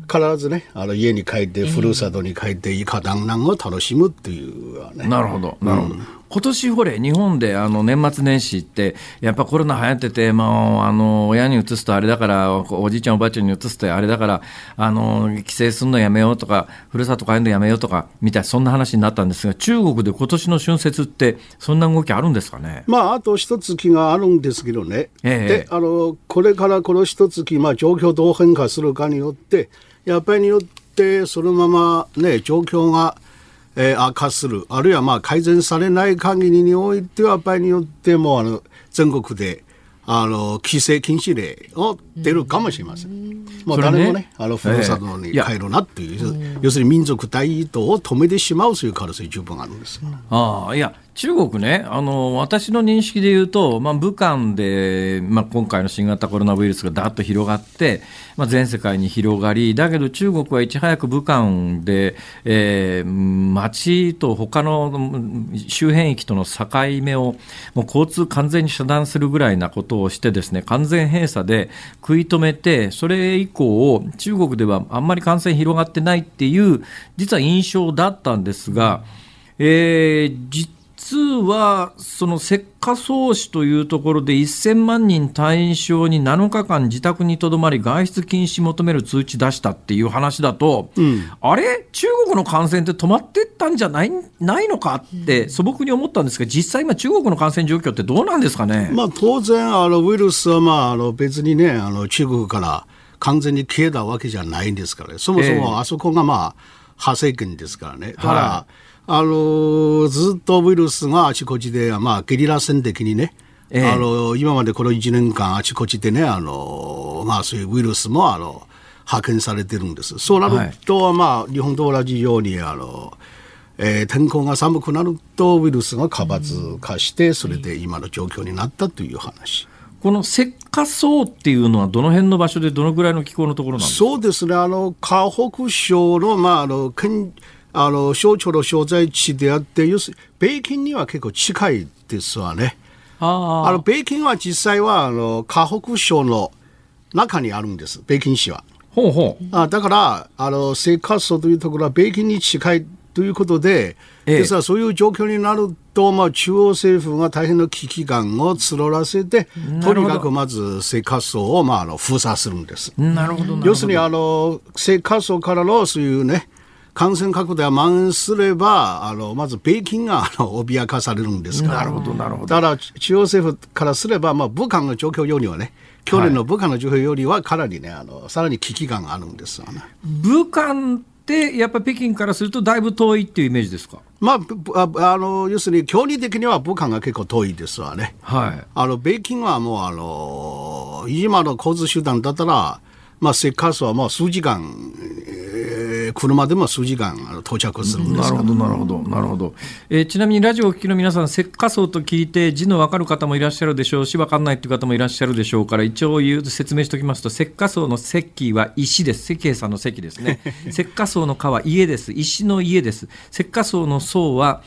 必ずね、あの家に帰って、ふるさとに帰って、いか団らんを楽しむっていうね。なるほど、なるほど。今年ほれ、日本であの年末年始って、やっぱコロナ流行ってて、もうあの親に移すとあれだから、おじいちゃん、おばあちゃんに移すとあれだから、あの帰省するのやめようとか、ふるさと帰るのやめようとか、みたいな、そんな話になったんですが、中国で今年の春節って、そんな動きあるんですかね？まあ、あと一月があるんですけどね、ええであのこれからこの一月、まあ、状況どう変化するかによって、やっぱりによって、そのまま、ね、状況が、えー悪化する、あるいはまあ改善されない限りにおいては、やっぱりによってもあの全国であの規制禁止令を出るかもしれません。もう誰もね、あのふるさとに帰るなっていう、要するに民族大移動を止めてしまうという可能性十分あるんです。ああいや中国ねあの、私の認識で言うと、まあ、武漢で、まあ、今回の新型コロナウイルスがだっと広がって、まあ、全世界に広がり、だけど中国はいち早く武漢で、えー街と他の周辺域との境目を、もう交通完全に遮断するぐらいなことをして、ですね完全閉鎖で食い止めて、それ以降、中国ではあんまり感染広がってないっていう、実は印象だったんですが、えー実はその石化創始というところで1000万人対象に7日間自宅にとどまり外出禁止求める通知出したっていう話だと、あれ？中国の感染って止まってったんじゃない？ないのか？って素朴に思ったんですが実際今中国の感染状況ってどうなんですかね、まあ、当然あのウイルスは、まあ、あの別にねあの中国から完全に消えたわけじゃないんですからね。そもそええ。もあそこが、まあ、派生圏ですからね。だから、はあのずっとウイルスがあちこちで、まあ、ゲリラ戦的にね、ええ。あの今までこの1年間あちこちでねあの、まあ、そういうウイルスもあの派遣されてるんです。そうなると、まあ、日本と同じようにあのえー天候が寒くなるとウイルスが活発化して、それで今の状況になったという話。この石化層っていうのはどの辺の場所でどのぐらいの気候のところなんですか？そうですね、あの河北省の,、まあ、あの県あの省庁の所在地であって、要するに北京には結構近いですわね。ああの北京は実際はあの河北省の中にあるんです、北京市は。ほうほう。あだから、あの生活層というところは北京に近いということで、ええ。ですからそういう状況になると、まあ、中央政府が大変な危機感を募らせて、とにかくまず生活層を、まあ、あの封鎖するんです。なるほどなるほど。要するにあの生活層からのそういうね感染拡大が蔓延すればあのまず北京があの脅かされるんですから。なるほどなるほど。だから中央政府からすれば、まあ、武漢の状況よりはね去年の武漢の状況よりはかなりねあのさらに危機感があるんですよね。武漢ってやっぱ北京からするとだいぶ遠いっていうイメージですか？まああの要するに距離的には武漢が結構遠いですわね。はい。あの北京はもうあの今の交通手段だったら、まあ、せっかくはもう数時間、えー車でも数時間到着するんですなるほど、なるほど、なるほど。えーちなみにラジオをお聞きの皆さん、石化層と聞いて字の分かる方もいらっしゃるでしょうし、分かんないっていう方もいらっしゃるでしょうから、一応言う説明しておきますと、石化層の石は石です。石英さんの石ですね。石化層の化は家です。石の家です。石化層の層は、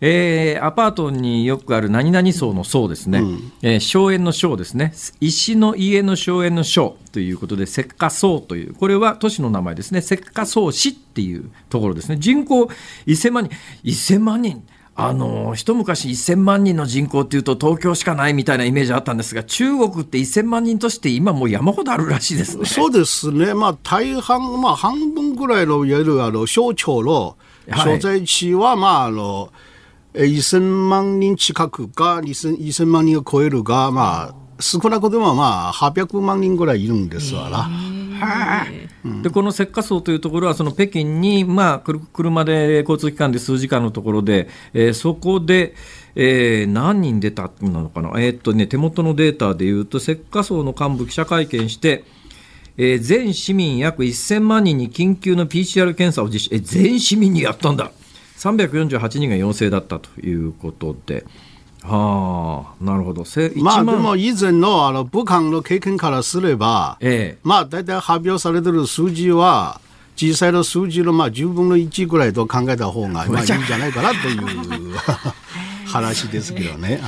えーアパートによくある何々層の層ですね、えー荘園の荘ですね、石の家の荘園の荘ということで、石化層という、これは都市の名前ですね、石化層市っていうところですね、人口1000万人、1000万人、あの一昔1000万人の人口っていうと東京しかないみたいなイメージあったんですが中国って1000万人として今もう山ほどあるらしいですね。そうですね、まあ、大半、まあ、半分ぐらいのいわゆるあの省庁の所在地は、まああの1000万人近くか 2000, 2000万人を超えるが、まあ、少なくともまあ800万人ぐらいいるんですわな。でこの石化層というところはその北京に、まあ、車で交通機関で数時間のところで、えー、そこで、えー、何人出たなのかな、えー、っとね、手元のデータでいうと石化層の幹部記者会見して、えー、全市民約1000万人に緊急の PCR 検査を実施、え全市民にやったんだ。348人が陽性だったということで。はあ、なるほど。まあでも以前のあの武漢の経験からすれば、ええ、まあ大体発表されてる数字は、実際の数字のまあ10分の1ぐらいと考えた方がまあ いいんじゃないかなという 話ですけどね。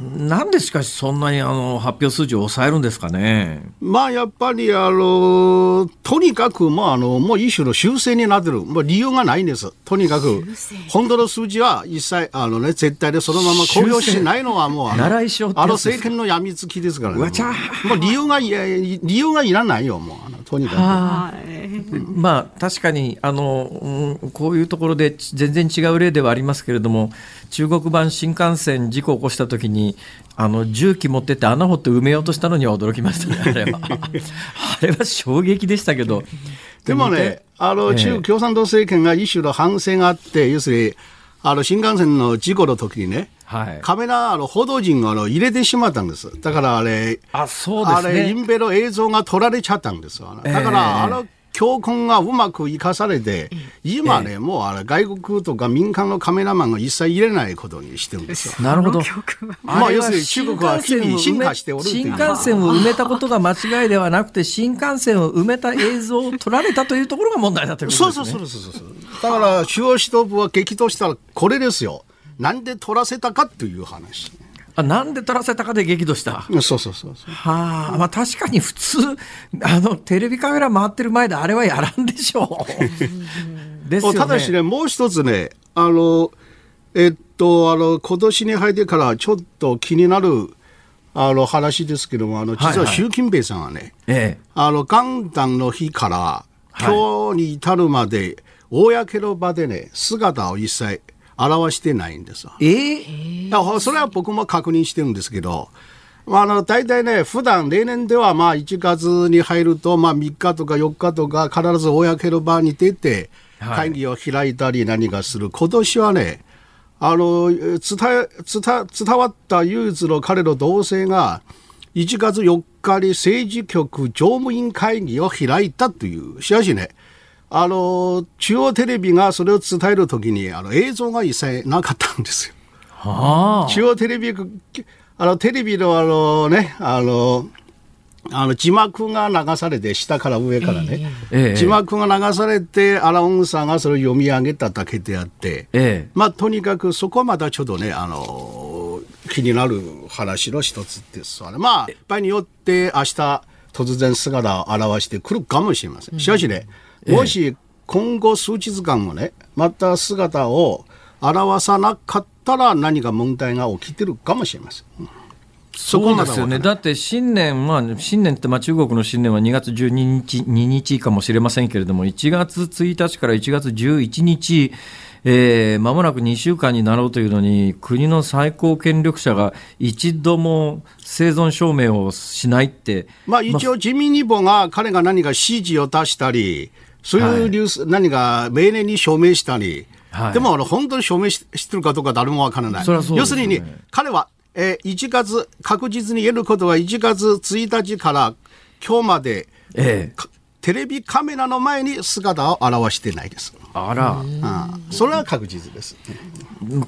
なんでしかしそんなにあの発表数字を抑えるんですかね？まあやっぱりあのとにかくまああのもう一種の修正になってる。もう理由がないんです。とにかく本当の数字は一切あのね絶対でそのまま公表しないのはもうあのあの政権の病みつきですからね。もう理由が理由がいらないよもうあのとにかく。まあ確かにあの、うん、こういうところで全然違う例ではありますけれども中国版新幹線事故を起こした時にあの重機持ってって穴掘って埋めようとしたのには驚きましたね、あれは。あれは衝撃でしたけど。でもね、あの、中国共産党政権が一種の反省があって、要するに、あの、新幹線の事故の時にね、はい、カメラ、あの、報道陣をあの入れてしまったんです。だからあれ、あ、そうですね。あれ、インベの映像が撮られちゃったんですよ。だから、あの、教訓がうまく生かされて、今ね、もうあれ外国とか民間のカメラマンが一切入れないことにしてるんですよ。なるほど。まあ要するに中国は日々進化しておる新幹線を埋めたことが間違いではなくて、新幹線を埋めた映像を撮られたというところが問題だということですね。そうそうそうそうそう。だから中央指導部は激怒したらこれですよ。なんで撮らせたかという話。あなんで撮らせたかで激怒した？そうそうそうそう。はあ、まあ確かに普通、あの、テレビカメラ回ってる前であれはやらんでしょう。ですよね。ただしね、もう一つね、あの、えっと、あの、今年に入ってからちょっと気になる、あの話ですけども、あの、実は習近平さんはね、はいはい、あの、元旦の日から、今日に至るまで、公の場でね、姿を一切表してないんです。えー、それは僕も確認してるんですけど、まあ、あの大体ね、普段例年ではまあ1月に入るとまあ3日とか4日とか必ず公の場に出て会議を開いたり何かする、はい、今年はね、あの伝え伝伝わった唯一の彼の同性が1月4日に政治局常務委員会議を開いたという、しかしね、あの、中央テレビがそれを伝えるときに、あの、映像が一切なかったんですよ。はあ、中央テレビ、あの、テレビのあのね、あの、あの字幕が流されて、下から上からね、ええ、字幕が流されて、アナウンサーがそれを読み上げただけであって、え、まあ、とにかくそこはまたちょっとね、あの、気になる話の一つですわね。まあ、場合によって明日、突然姿を現してくるかもしれません。しかしね、もし今後数日間もね、また姿を表さなかったら何か問題が起きてるかもしれません。そうですよね。だって新年は、新年ってまあ中国の新年は2月12日、2日かもしれませんけれども、1月1日から1月11日、えー、間もなく2週間になろうというのに、国の最高権力者が一度も生存証明をしないって。まあ一応自民日報が彼が何か指示を出したり、そういうニュース、はい、何か命令に署名したり、はい、でもあの本当に署名してるかどうか誰もわからない。ね、要するに、彼は、えー、1月、確実に言えることは1月1日から今日まで、ええ、テレビカメラの前に姿を現してないです。あら。あそれは確実です。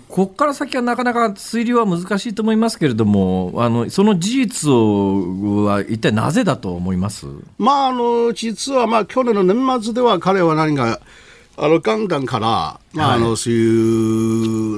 ここから先はなかなか推理は難しいと思いますけれども、あのその事実は一体なぜだと思います？まあ、あの実は、まあ、去年の年末では彼は何か、あの元旦から、まあ、あのそうい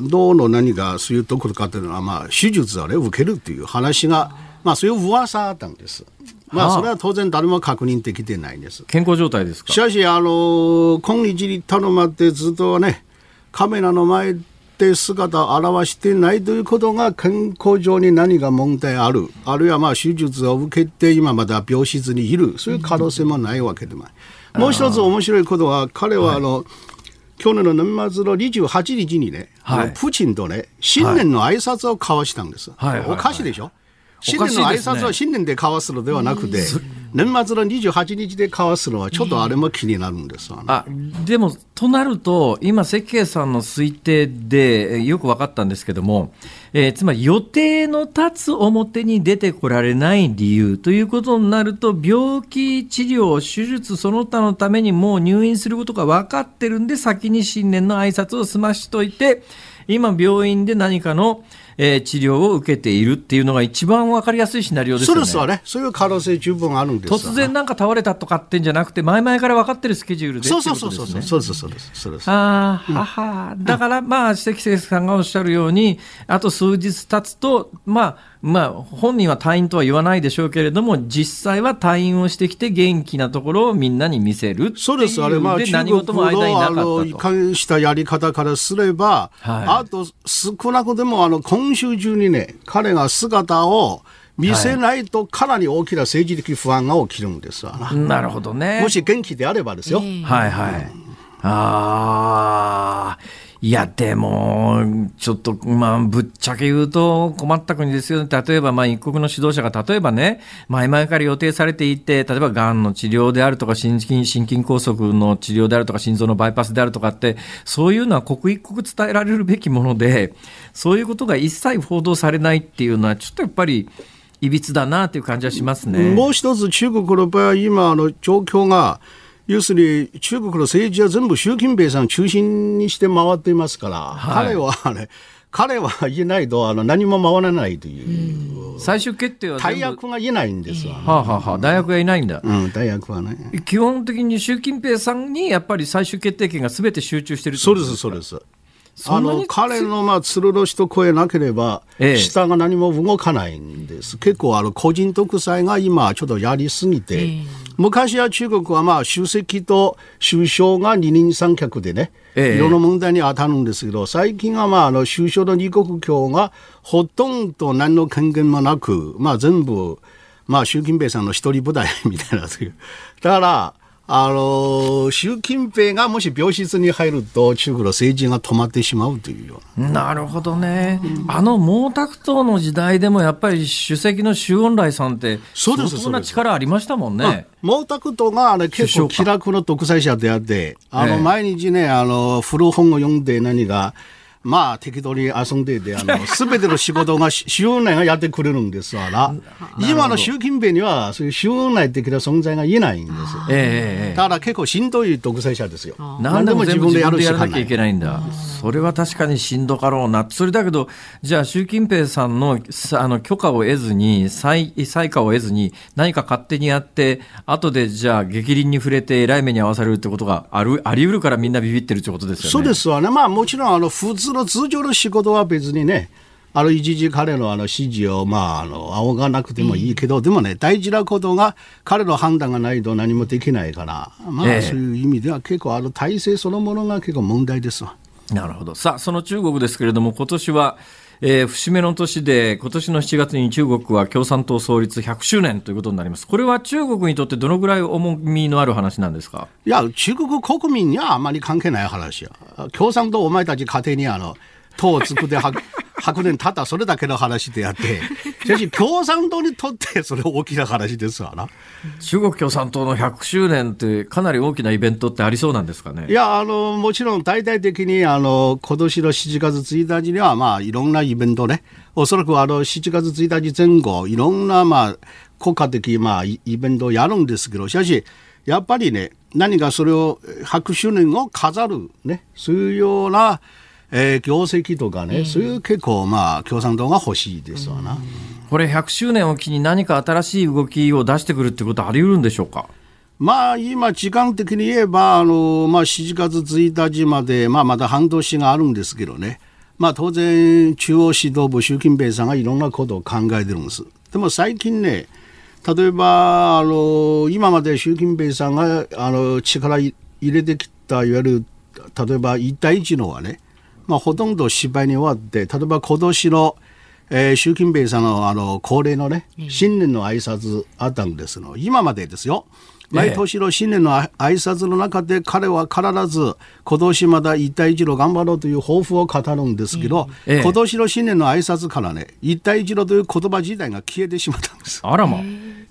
う脳の何かそういうところかというのは、まあ、手術を、ね、受けるという話が、まあ、そういう噂だったんです。まあ、それは当然誰も確認できてないんです。健康状態ですか？しかし、あの、今日に頼まってずっとね、カメラの前って姿を現してないということが健康上に何か問題ある？あるいはまあ手術を受けて今まだ病室にいる？そういう可能性もないわけでもない。もう一つ面白いことは、彼はあの、はい去年の年末の28日にね、はい、プーチンとね、新年の挨拶を交わしたんです。はい、おかしいでしょ、新年の挨拶は新年で交わすのではなくて、年末の28日で交わすのは、ちょっとあれも気になるんですわ、ね、あでも、となると、今、関係さんの推定でよく分かったんですけども、えー、つまり予定の立つ表に出てこられない理由ということになると、病気治療、手術その他のためにもう入院することが分かってるんで、先に新年の挨拶を済ましといて、今、病院で何かのえー、治療を受けているっていうのが一番わかりやすいシナリオですよね。そうですわね。そういう可能性十分あるんです突然なんか倒れたとかってんじゃなくて、前々から分かってるスケジュールで、そうそうそうそうそうそうですそうですそうです。ああ、はは、だからまあ、関先生さんがおっしゃるように、あと数日経つと、まあ、まあ、本人は退院とは言わないでしょうけれども、実際は退院をしてきて、元気なところをみんなに見せるそうです、あれ、まあ、中国のあの移管したやり方からすれば、はい、あと少なくてもあの今週中にね、彼が姿を見せないとかなり大きな政治的不安が起きるんですわな。なるほどね。もし元気であればですよ。はいはい。ああ。いや、でも、ちょっと、まあ、ぶっちゃけ言うと困った国ですよね。例えば、まあ、一国の指導者が、例えばね、前々から予定されていて、例えば、がんの治療であるとか、心筋、心筋梗塞の治療であるとか、心臓のバイパスであるとかって、そういうのは刻一刻伝えられるべきもので、そういうことが一切報道されないっていうのは、ちょっとやっぱり、いびつだなという感じはしますね。もう一つ、中国の場合、今、あの、状況が、要するに中国の政治は全部習近平さん中心にして回っていますから、はい、彼はね、彼はいないとあの何も回らないという。最終決定は大役がいないんですわ、ね、はあ、はあ、大役がいないんだ。うん、大役はね。基本的に習近平さんにやっぱり最終決定権がすべて集中してるそうです、そうです。あの彼のまあ鶴の一声なければ、下が何も動かないんです。結構あの個人独裁が今ちょっとやりすぎて、昔は中国はまあ主席と首相が二人三脚でね、いろんな問題に当たるんですけど、最近はまああの首相の二国境がほとんど何の権限もなく、まあ全部、まあ習近平さんの一人部隊みたいなという。だから、あの習近平がもし病室に入ると中国の政治が止まってしまうというような。なるほどね、うん、あの毛沢東の時代でもやっぱり主席の周恩来さんって相当な力ありましたもんね。毛沢東が、ね、結構気楽の独裁者であってあの毎日ねあの古本を読んで何が。まあ適当に遊んでいて、あの、すべての仕事が周恩来がやってくれるんですわな。今の習近平には、そういう周恩来的な存在がいないんです。ええだから結構しんどい独裁者ですよ。何でも自分でやるしかなきゃいけないんだ。それは確かにしんどかろうな。それだけど、じゃあ習近平さんのあの許可を得ずに、再再可を得ずに、何か勝手にやって、後でじゃあ激鱗に触れて、偉い目に遭わされるってことがあるあり得るからみんなビビってるってことですよね。そうですわね。まあもちろん、あの、普通の通常の仕事は別にね、あの一時彼のあの指示を、まあ、あの仰がなくてもいいけど、うん、でもね、大事なことが彼の判断がないと何もできないから、まあ、そういう意味では結構、あの体制そのものが結構問題ですわ。なるほど。さあ、その中国ですけれども、今年は、えー、節目の年で、今年の7月に中国は共産党創立100周年ということになります。これは中国にとってどのぐらい重みのある話なんですか？いや、中国国民にはあまり関係ない話や。共産党お前たち家庭にあの、党を作って100年経ったそれだけの話であって、しかし共産党にとってそれ大きな話ですわな。中国共産党の100周年ってかなり大きなイベントってありそうなんですかね？いや、あの、もちろん大々的に、あの、今年の7月1日には、まあ、いろんなイベントね、おそらくあの、7月1日前後、いろんな、まあ、国家的、まあ、イベントをやるんですけど、しかし、やっぱりね、何かそれを、100周年を飾る、ね、そういうような、えー、業績とかね、うん、そういう結構、まあ、共産党が欲しいですわな。これ、100周年を機に何か新しい動きを出してくるってことはあり得るんでしょうか？まあ、今、時間的に言えば、あの、まあ、7月1日まで、まあ、まだ半年があるんですけどね。まあ、当然、中央指導部、習近平さんがいろんなことを考えてるんです。でも最近ね、例えば、あの、今まで習近平さんが、あの、力入れてきた、いわゆる、例えば一帯一路はね、まあ、ほとんど失敗に終わって、例えば今年の、えー、習近平さんのあの恒例のね、新年の挨拶あったんですの、今までですよ。毎年の新年の挨拶の中で彼は必ず今年まだ一帯一路頑張ろうという抱負を語るんですけど、ええ、今年の新年の挨拶からね一帯一路という言葉自体が消えてしまったんです。あらま。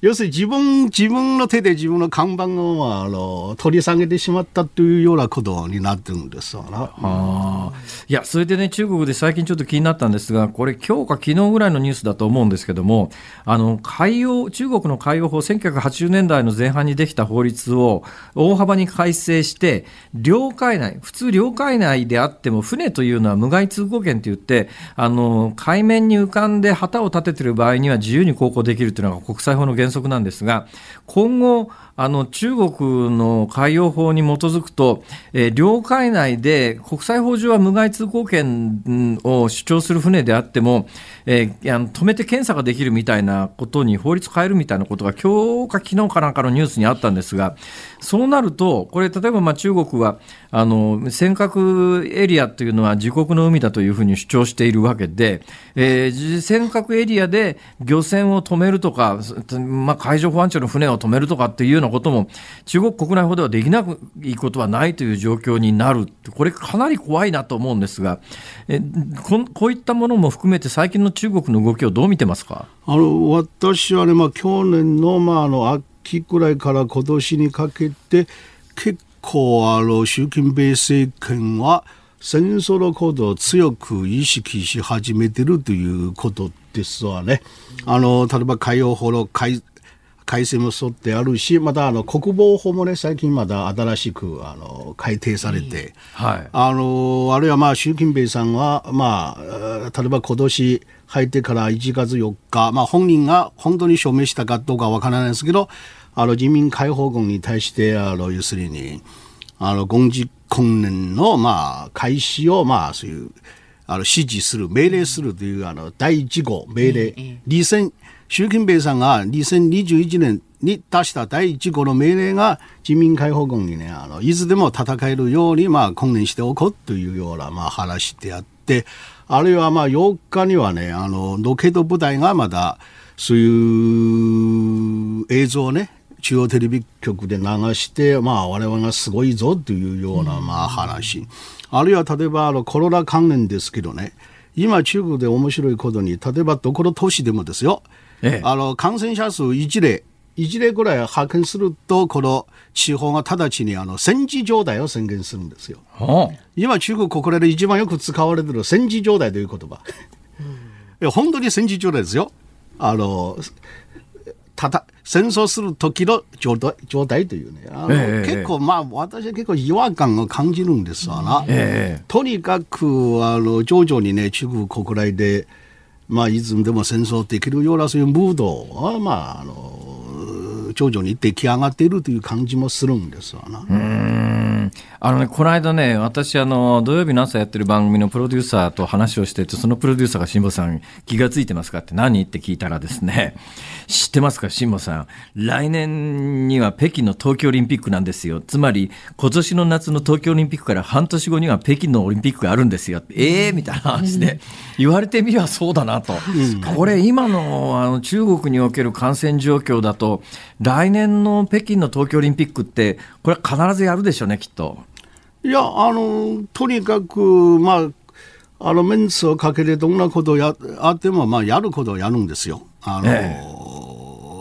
要するに自分自分の手で自分の看板をあの取り下げてしまったというようなことになってるんですよな。あいやそれでね中国で最近ちょっと気になったんですがこれ今日か昨日ぐらいのニュースだと思うんですけどもあの海洋中国の海洋法1980年代の前半にできた法律を大幅に改正して領海内普通領海内であっても船というのは無害通行権といってあの海面に浮かんで旗を立ててる場合には自由に航行できるというのが国際法の原則なんですが今後あの中国の海洋法に基づくと、えー、領海内で国際法上は無害通行権を主張する船であっても、えー、あの止めて検査ができるみたいなことに法律変えるみたいなことが今日か昨日かなんかのニュースにあったんですがそうなるとこれ例えばまあ中国はあの尖閣エリアというのは自国の海だというふうに主張しているわけで、えー、尖閣エリアで漁船を止めるとか、まあ、海上保安庁の船を止めるとかっていうようなことも中国国内法ではできないことはないという状況になるこれかなり怖いなと思うんですがえここういったものも含めて最近の中国の動きをどう見てますか？あの私はね、まあ、去年の,、まあ、あの秋くらいから今年にかけて結構あの習近平政権は戦争のことを強く意識し始めてるということですわね。あの例えば海洋法の改改正も沿ってあるし、またあの国防法もね、最近まだ新しくあの改定されて、はい、あのあるいはまあ習近平さんは、まあ、例えば今年入ってから1月4日、まあ、本人が本当に署名したかどうかわからないですけど、あの人民解放軍に対してあの要するにあの軍事訓練のまあ開始をまあそういうあの指示する命令するというあの第1号命令、2000習近平さんが2021年に出した第1号の命令が人民解放軍にねあのいつでも戦えるようにまあ訓練しておこうというようなまあ話であってあるいはまあ8日にはねあのロケット部隊がまだそういう映像をね中央テレビ局で流して、まあ、我々がすごいぞというような、まあ、話、あるいは例えばあのコロナ関連ですけどね、今、中国で面白いことに、例えばどこの都市でもですよ、ええ、あの感染者数1例、1例ぐらい発見すると、この地方が直ちにあの戦時状態を宣言するんですよ。今、中国国内で一番よく使われている戦時状態という言葉。うん、本当に戦時状態ですよ。あのたた戦争する時の状態状態というね、あの、えー、結構、まあ、私は結構違和感を感じるんですわな。えー、とにかく、あの、徐々にね、中国国内で、まあ、いつでも戦争できるようなそういうムードは、まあ、あの、頂上に出来上がっているという感じもするんですわな。うん。あのね、この間ね、私、あの、土曜日の朝やってる番組のプロデューサーと話をしてて、そのプロデューサーが辛坊さん、気がついてますか？って何？って聞いたらですね、知ってますか、辛坊さん？来年には北京の東京オリンピックなんですよ。つまり、今年の夏の東京オリンピックから半年後には北京のオリンピックがあるんですよ。ええー、みたいな話で、言われてみればそうだなと。これ、今のあの中国における感染状況だと、来年の北京の東京オリンピックって、これは必ずやるでしょうね、きっと。いや、あの、とにかく、まあ、あの、メンツをかけてどんなことをやあっても、まあ、やることをやるんですよ。あの、ええ、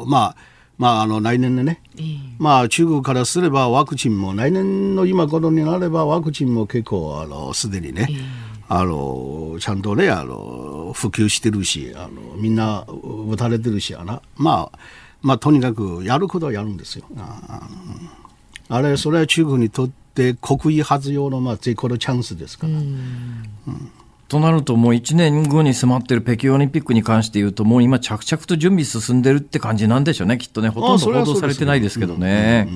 まあ、まあ、あの、来年でね、え、まあ、中国からすればワクチンも、来年の今頃になればワクチンも結構、あの、すでにね、あの、ちゃんとね、あの、普及してるし、あの、みんな打たれてるしやな。まあ、まあ、とにかくやることはやるんですよ。ああれ、それは中国にとって、って国威発揚のまあ絶好のチャンスですから。うんとなると、もう1年後に迫ってる北京オリンピックに関して言うと、もう今、着々と準備進んでるって感じなんでしょうね、きっとね、ほとんど報道されてないですけどね。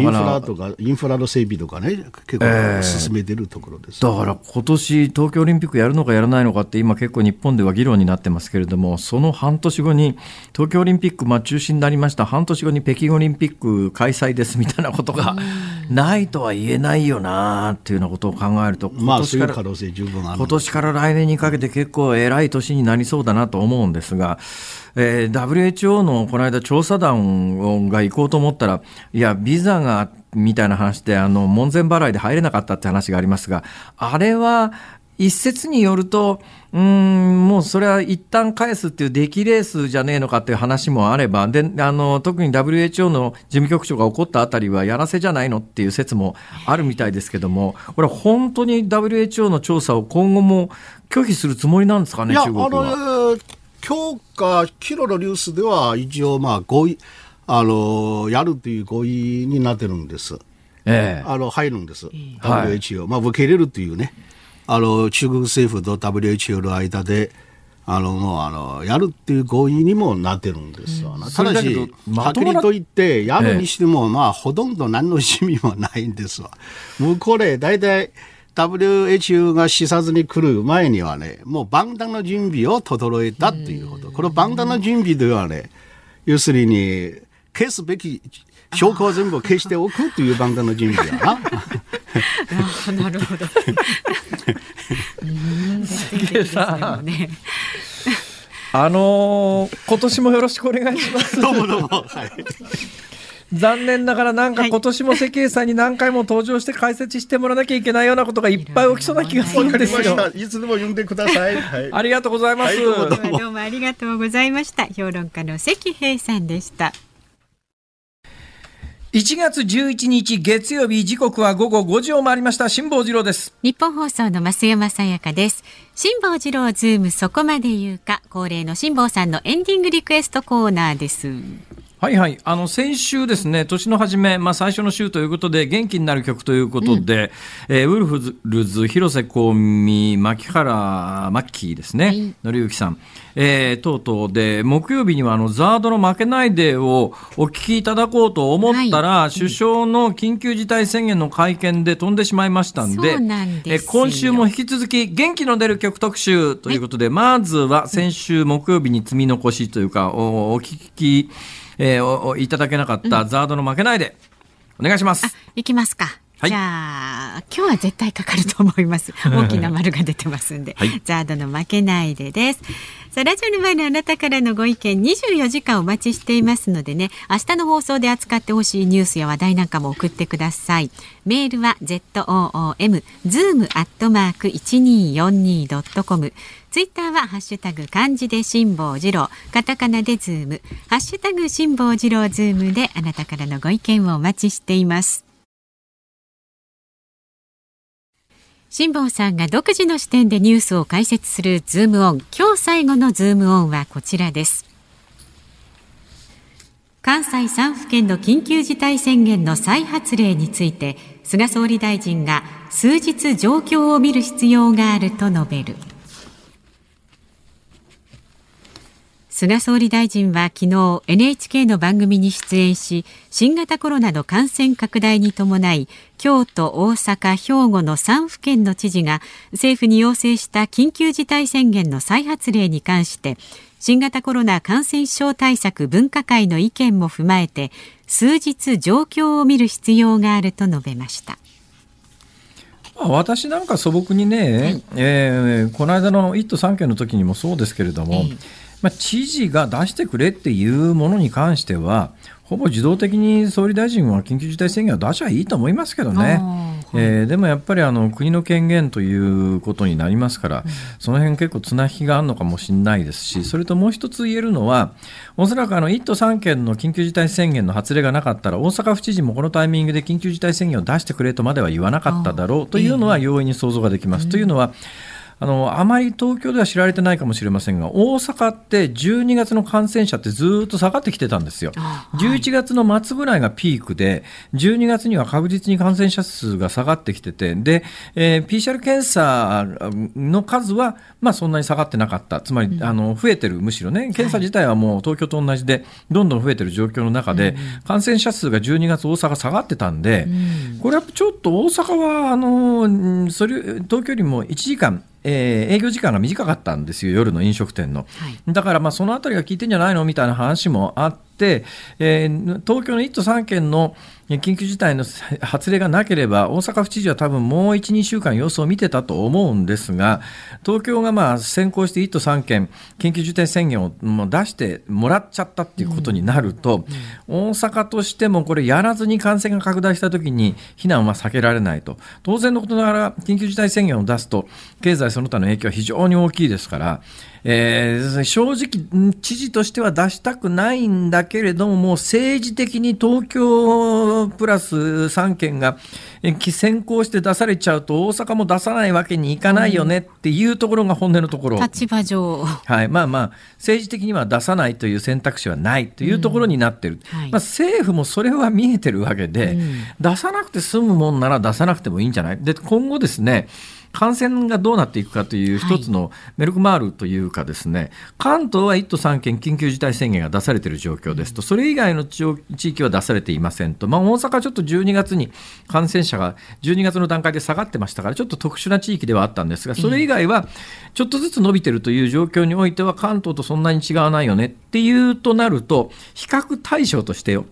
インフラとか、インフラの整備とかね、結構進めてるところです、えー、だから今年東京オリンピックやるのかやらないのかって、今、結構日本では議論になってますけれども、その半年後に東京オリンピック、まあ、中止になりました、半年後に北京オリンピック開催ですみたいなことがないとは言えないよなっていうようなことを考えると、まあ、そういう可能性十分ある。今年から来年にかけて結構偉い年になりそうだなと思うんですが、えー、WHO のこの間調査団が行こうと思ったら、いや、ビザがみたいな話で、あの、門前払いで入れなかったって話がありますが、あれは、一説によると、うん、もうそれは一旦返すっていう出来レースじゃねえのかっていう話もあれば、で、あの、特に WHO の事務局長が起こったあたりはやらせじゃないのっていう説もあるみたいですけども、これ本当に WHO の調査を今後も拒否するつもりなんですかね、中国は。今日か、昨日のニュースでは一応まあ合意、あの、やるという合意になってるんです。ええあの、入るんです。WHO。はい、まあ受け入れるというね。あの中国政府と WHO の間であのもうあのやるっていう合意にもなってるんですよ、うん、ただし、はっきりと言って、やるにしても、まあ、ほとんど何の趣味もないんですわ。もうこれ、大体、WHO が視察に来る前にはね、もう万端の準備を整えたっていうこと。この万端の準備ではね、要するに、消すべき証拠を全部消しておくという万端の準備やな。なるほど。ね、あのー、今年もよろしくお願いします。どうもどうも。はい。残念ながらなんか今年も世間さんに何回も登場して解説してもらわなきゃいけないようなことがいっぱい起きそうな気がするんですよ。いつでも呼んでください。はい、ありがとうございます、はい、どうもありがとうございました。評論家の関平さんでした。1月11日月曜日時刻は午後5時を回りました辛坊治郎です日本放送の増山さやかです辛坊治郎ズームそこまで言うか恒例の辛坊さんのエンディングリクエストコーナーですはいはい。あの、先週ですね、年の初め、まあ、最初の週ということで、元気になる曲ということで、うん、えー、ウルフルズ、広瀬香美、牧原、マッキーですね、はい、のりゆきさん、えー、等々で、木曜日には、あの、ザードの負けないでをお聞きいただこうと思ったら、はい、首相の緊急事態宣言の会見で飛んでしまいましたんで、え今週も引き続き、元気の出る曲特集ということで、はい、まずは先週木曜日に積み残しというか、おお聞き、えー、いただけなかったザードの負けないで、お願いします。いきますか。はい、じゃあ今日は絶対かかると思います。大きな丸が出てますんで、はい、 ZARDの負けないでです。さあラジオの前のあなたからのご意見24時間お待ちしていますのでね、明日の放送で扱ってほしいニュースや話題なんかも送ってください。メールは z o o m zoom アットマーク一二四二ドットコム。ツイッターはハッシュタグ漢字で辛坊治郎、カタカナでズーム、ハッシュタグ辛坊治郎ズームであなたからのご意見をお待ちしています。辛坊さんが独自の視点でニュースを解説するズームオン。今日最後のズームオンはこちらです。関西3府県の緊急事態宣言の再発令について、菅総理大臣が数日状況を見る必要があると述べる。菅総理大臣は昨日 NHK の番組に出演し新型コロナの感染拡大に伴い京都、大阪、兵庫の3府県の知事が政府に要請した緊急事態宣言の再発令に関して新型コロナ感染症対策分科会の意見も踏まえて数日状況を見る必要があると述べました。私なんか素朴にね、はい、えー、この間の1都3県の時にもそうですけれども、まあ、知事が出してくれっていうものに関しては、ほぼ自動的に総理大臣は緊急事態宣言を出しゃいいと思いますけどね、はい、えー、でもやっぱりあの国の権限ということになりますから、うん、その辺結構綱引きがあるのかもしれないですし、それともう一つ言えるのは、おそらくあの1都3県の緊急事態宣言の発令がなかったら、大阪府知事もこのタイミングで緊急事態宣言を出してくれとまでは言わなかっただろうというのは容易に想像ができます。というのはあのあまり東京では知られてないかもしれませんが大阪って12月の感染者ってずっと下がってきてたんですよ、はい、11月の末ぐらいがピークで12月には確実に感染者数が下がってきててで、えー、PCR 検査の数は、まあ、そんなに下がってなかった。つまり、うん、あの増えてるむしろね。検査自体はもう東京と同じでどんどん増えてる状況の中で、感染者数が12月大阪下がってたんで、うん、これはちょっと大阪はあのそれ東京よりも1時間えー、営業時間が短かったんですよ、夜の飲食店の。はい、だから、まあ、そのあたりが効いてんじゃないの？みたいな話もあって、、えー、東京の1都3県の緊急事態の発令がなければ、大阪府知事は多分もう1、2週間様子を見てたと思うんですが、東京がまあ先行して1都3県、緊急事態宣言を出してもらっちゃったっていうことになると、大阪としてもこれ、やらずに感染が拡大したときに、避難は避けられないと、当然のことながら、緊急事態宣言を出すと、経済その他の影響は非常に大きいですから、えー、正直、知事としては出したくないんだけれども、もう政治的に東京プラス3県が先行して出されちゃうと、大阪も出さないわけにいかないよねっていうところが本音のところ。立場上。はい。まあまあ、政治的には出さないという選択肢はないというところになってる。うんはい、まあ、政府もそれは見えてるわけで、うん、出さなくて済むもんなら出さなくてもいいんじゃない？で、今後ですね、感染がどうなっていくかという一つのメルクマールというかですね、はい、関東は1都3県緊急事態宣言が出されている状況ですと、それ以外の地域は出されていませんと、まあ、大阪はちょっと12月に感染者が12月の段階で下がってましたから、ちょっと特殊な地域ではあったんですが、それ以外はちょっとずつ伸びてるという状況においては、関東とそんなに違わないよねっていうとなると、比較対象としてよ、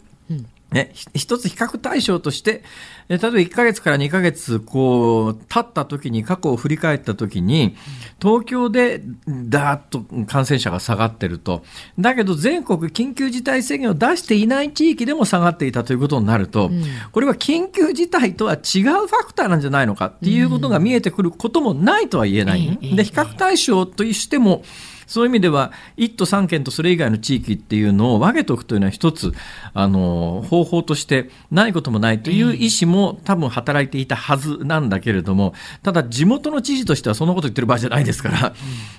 ね、一つ比較対象として、例えば1ヶ月から2ヶ月、こう、経った時に、過去を振り返った時に、東京でだーっと感染者が下がってると。だけど全国緊急事態宣言を出していない地域でも下がっていたということになると、これは緊急事態とは違うファクターなんじゃないのかっていうことが見えてくることもないとは言えない。で、比較対象としても、そういう意味では、1都3県とそれ以外の地域っていうのを分けておくというのは一つ、あの、方法としてないこともないという意思も多分働いていたはずなんだけれども、ただ地元の知事としてはそんなこと言ってる場合じゃないですから、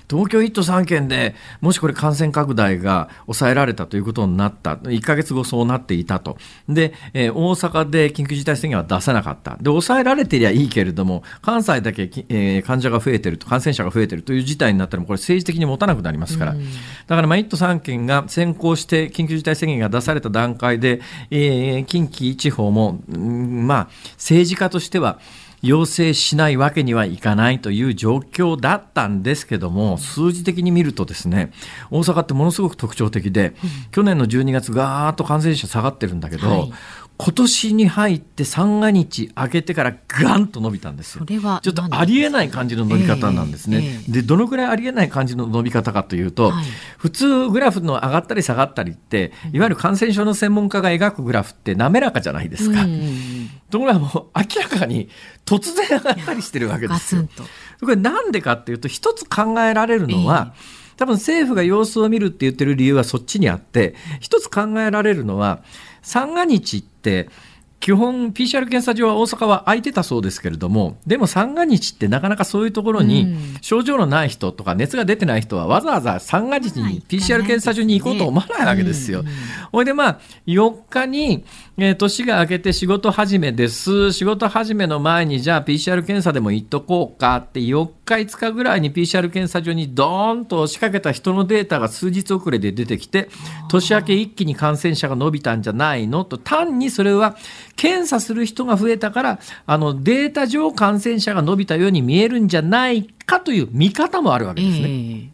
東京1都3県でもしこれ感染拡大が抑えられたということになった、1ヶ月後そうなっていたと。で、えー、大阪で緊急事態宣言は出さなかった。で、抑えられてりゃいいけれども、関西だけ、えー、患者が増えてると、感染者が増えてるという事態になったら、これ政治的に持たなくなりますから、だからまあ1都3県が先行して緊急事態宣言が出された段階で、えー、近畿地方も、うん、まあ政治家としては要請しないわけにはいかないという状況だったんですけども、数字的に見るとですね、大阪ってものすごく特徴的で、去年の12月ガーッと感染者下がってるんだけど、はい、今年に入って三が日明けてからガンと伸びたんですよ。ちょっとありえない感じの伸び方なんですね。えーえー、で、どのくらいありえない感じの伸び方かというと、はい、普通グラフの上がったり下がったりって、いわゆる感染症の専門家が描くグラフって滑らかじゃないですか。ところがもう明らかに突然上がったりしてるわけですよ。これなんでかっていうと、一つ考えられるのは、えー、多分政府が様子を見るって言ってる理由はそっちにあって、一つ考えられるのは、三が日って基本 PCR 検査場は大阪は空いてたそうですけれどもでも三が日ってなかなかそういうところに症状のない人とか熱が出てない人はわざわざ三が日に PCR 検査場に行こうと思わないわけですよ。ほいでまあ4日にえー、年が明けて仕事始めです。仕事始めの前に、じゃあ PCR 検査でも行っとこうかって、4日5日ぐらいに PCR 検査場にドーンと仕掛けた人のデータが数日遅れで出てきて、年明け一気に感染者が伸びたんじゃないの？と、単にそれは検査する人が増えたから、あのデータ上感染者が伸びたように見えるんじゃないかという見方もあるわけですね。えー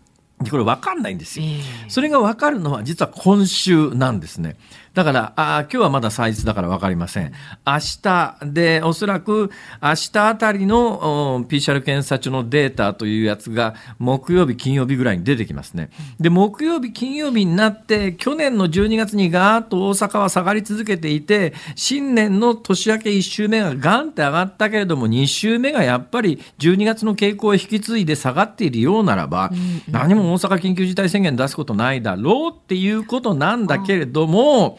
これ分かんないんですよ。それが分かるのは実は今週なんですね。だから、あ今日はまだ祭日だから分かりません。明日で、おそらく明日あたりの PCR 検査中のデータというやつが木曜日、金曜日ぐらいに出てきますね。で、木曜日、金曜日になって、去年の12月にガーッと大阪は下がり続けていて、新年の年明け1週目がガンって上がったけれども、2週目がやっぱり12月の傾向を引き継いで下がっているようならば、何も大阪緊急事態宣言出すことないだろうっていうことなんだけれども、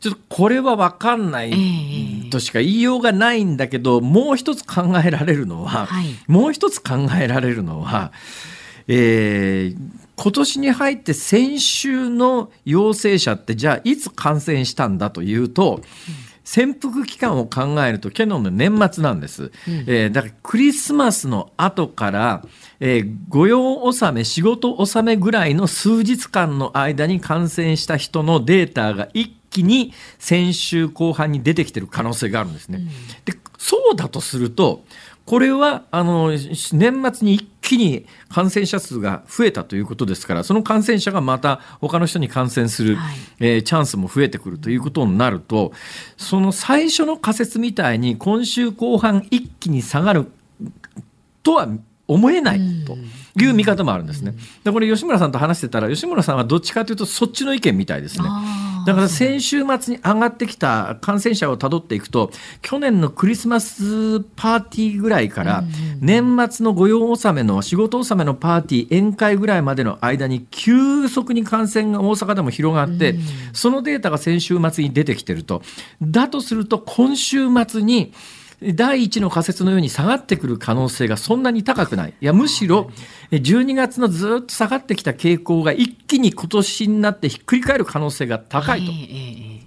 ちょっとこれは分かんないとしか言いようがないんだけど、もう一つ考えられるのは、はい、もう一つ考えられるのは、えー、今年に入って先週の陽性者ってじゃあいつ感染したんだというと、潜伏期間を考えると去年の年末なんです、うん、えー、だからクリスマスの後から、えー、御用納め仕事納めぐらいの数日間の間に感染した人のデータが一気に先週後半に出てきてる可能性があるんですね。でそうだとするとこれはあの年末に一気に感染者数が増えたということですからその感染者がまた他の人に感染する、はい、えー、チャンスも増えてくるということになるとその最初の仮説みたいに今週後半一気に下がるとは思えないという見方もあるんですね。でこれ吉村さんと話してたら吉村さんはどっちかというとそっちの意見みたいですね。だから先週末に上がってきた感染者をたどっていくと去年のクリスマスパーティーぐらいから年末の御用納めの仕事納めのパーティー宴会ぐらいまでの間に急速に感染が大阪でも広がってそのデータが先週末に出てきてるとだとすると今週末に第一の仮説のように下がってくる可能性がそんなに高くない。いや、むしろ、12月のずっと下がってきた傾向が一気に今年になってひっくり返る可能性が高いと。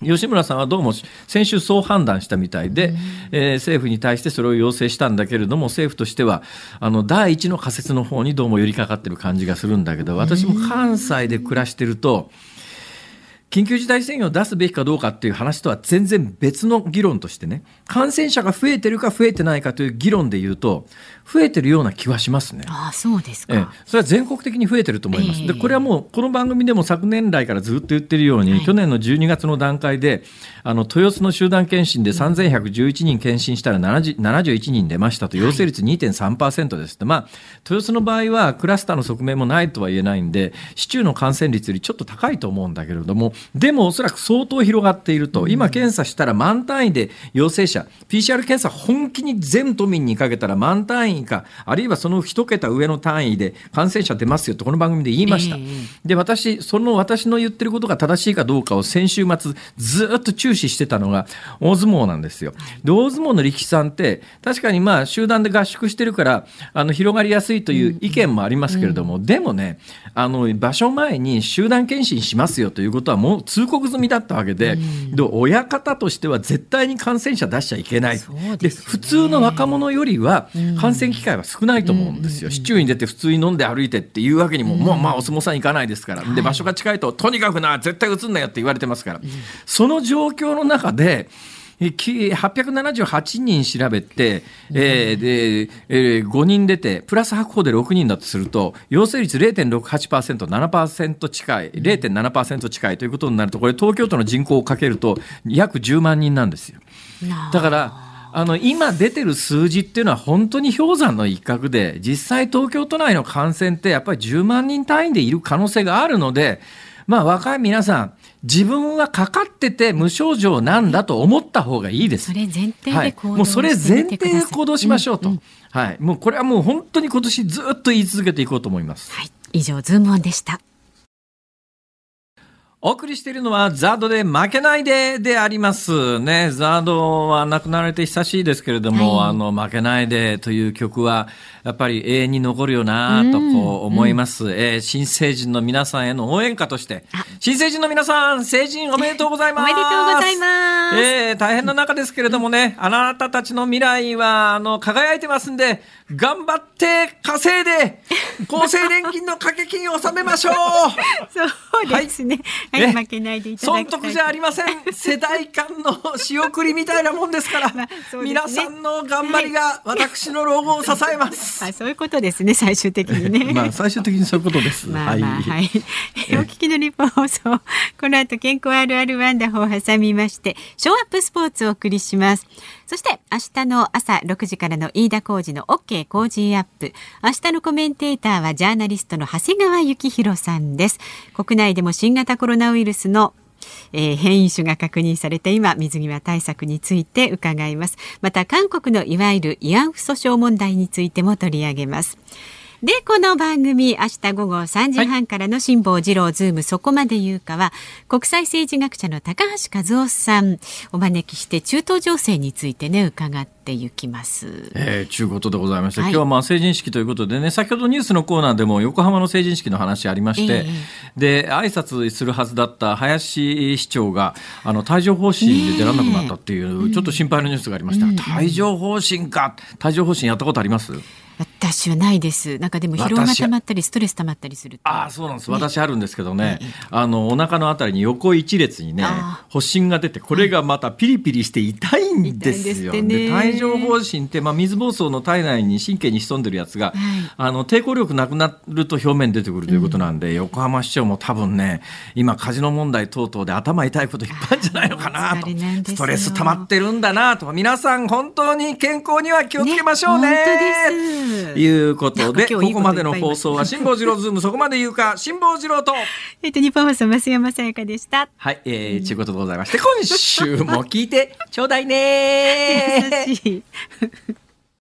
吉村さんはどうも先週そう判断したみたいで、えー、政府に対してそれを要請したんだけれども政府としてはあの第一の仮説の方にどうも寄りかかってる感じがするんだけど私も関西で暮らしてると。緊急事態宣言を出すべきかどうかっていう話とは全然別の議論としてね感染者が増えてるか増えてないかという議論で言うと増えてるような気はしますね。あそうですか、ええ、それは全国的に増えてると思います。えー、でこれはもうこの番組でも昨年来からずっと言ってるように、はい、去年の12月の段階であの豊洲の集団検診で3111人検診したら71人出ましたと。陽性率2.3%ですって、まあ豊洲の場合はクラスターの側面もないとは言えないんで市中の感染率よりちょっと高いと思うんだけれどもでもおそらく相当広がっていると。今検査したら満単位で陽性者 PCR 検査本気に全都民にかけたら満単位位かあるいはその一桁上の単位で感染者出ますよとこの番組で言いました、えー、で私その私の言ってることが正しいかどうかを先週末ずっと注視してたのが大相撲なんですよ。で大相撲の力士さんって確かにまあ集団で合宿してるからあの広がりやすいという意見もありますけれども、うん、でもねあの場所前に集団検診しますよということはもう通告済みだったわけでうん、で親方としては絶対に感染者出しちゃいけない。で、ね、普通の若者よりは感染機会は少ないと思うんですよ、市中に出て普通に飲んで歩いてっていうわけにも、もうまあお相撲さん行かないですから、で場所が近いととにかくな絶対移んなよって言われてますから、その状況の中で878人調べて、えーでえー、5人出て、プラス白鵬で6人だとすると、陽性率0.68%、7%近い、0.7%近いということになると、これ、東京都の人口をかけると、約10万人なんですよ。だからあの今出てる数字っていうのは本当に氷山の一角で実際東京都内の感染ってやっぱり10万人単位でいる可能性があるのでまあ若い皆さん自分はかかってて無症状なんだと思った方がいいです。それ前提で行動、はい、もうそれ前提で行動しましょうと、うんうん、はい、もうこれはもう本当に今年ずっと言い続けていこうと思います。はい、以上ズームオンでした。お送りしているのはザードで負けないでであります。ね。ザードは亡くなられて久しいですけれども、はい、あの負けないでという曲はやっぱり永遠に残るよなとこう思います、うん。えー、新成人の皆さんへの応援歌として新成人の皆さん成人おめでとうございます。おめでとうございます、えー、大変な中ですけれどもねあなたたちの未来はあの輝いてますんで頑張って稼いで 厚生年金の掛け金を納めましょう。そうですね、はい、はい、負けないでいただきたい損得じゃありません。世代間の仕送りみたいなもんですから、まあね、皆さんの頑張りが私の老後を支えます、あそういうことですね最終的にね。まあ最終的にそういうことです。まあまあ、はい、はい、お聞きの日本放送この後健康あるあるワンダホを挟みましてショーアップスポーツをお送りしますそして明日の朝6時からの飯田浩二の OK 工事アップ。明日のコメンテーターはジャーナリストの長谷川幸宏さんです。国内でも新型コロナウイルスのえー、変異種が確認されて今水際対策について伺います。また韓国のいわゆる慰安婦訴訟問題についても取り上げます。で、この番組、明日午後3時半からの辛坊治郎ズームそこまで言うかは、国際政治学者の高橋和夫さんお招きして中東情勢についてね、伺っていきます。えー、中ことでございまして、はい、今日はまあ成人式ということでね、先ほどニュースのコーナーでも横浜の成人式の話ありまして、えー、で、挨拶するはずだった林市長が、あの、帯状疱疹で出られなくなったっていう、ちょっと心配なニュースがありました。帯状疱疹か。帯状疱疹やったことあります？私はないです。なんかでも疲労が溜まったりストレス溜まったりすると。ああ、そうなんです。私あるんですけどね、あの、お腹のあたりに横一列にねあ、発疹が出て、これがまたピリピリして痛いんですよ。痛いんで帯状疱疹って、まあ、水疱瘡の体内に神経に潜んでるやつが、あの、抵抗力なくなると表面に出てくるということなんで、横浜市長も多分ね、今、カジノ問題等々で頭痛いこといっぱいあるんじゃないのかなとなストレス溜まってるんだなと。皆さん、本当に健康には気をつけましょうね。ね本当ですいうことで、ことここまでの放送は辛坊治郎ズームそこまで言うか、辛坊治郎と。えっと、日本放送、増山さやかでした。はい、えー、ちゅうことでございまして、今週も聞いてちょうだいねー 優しい。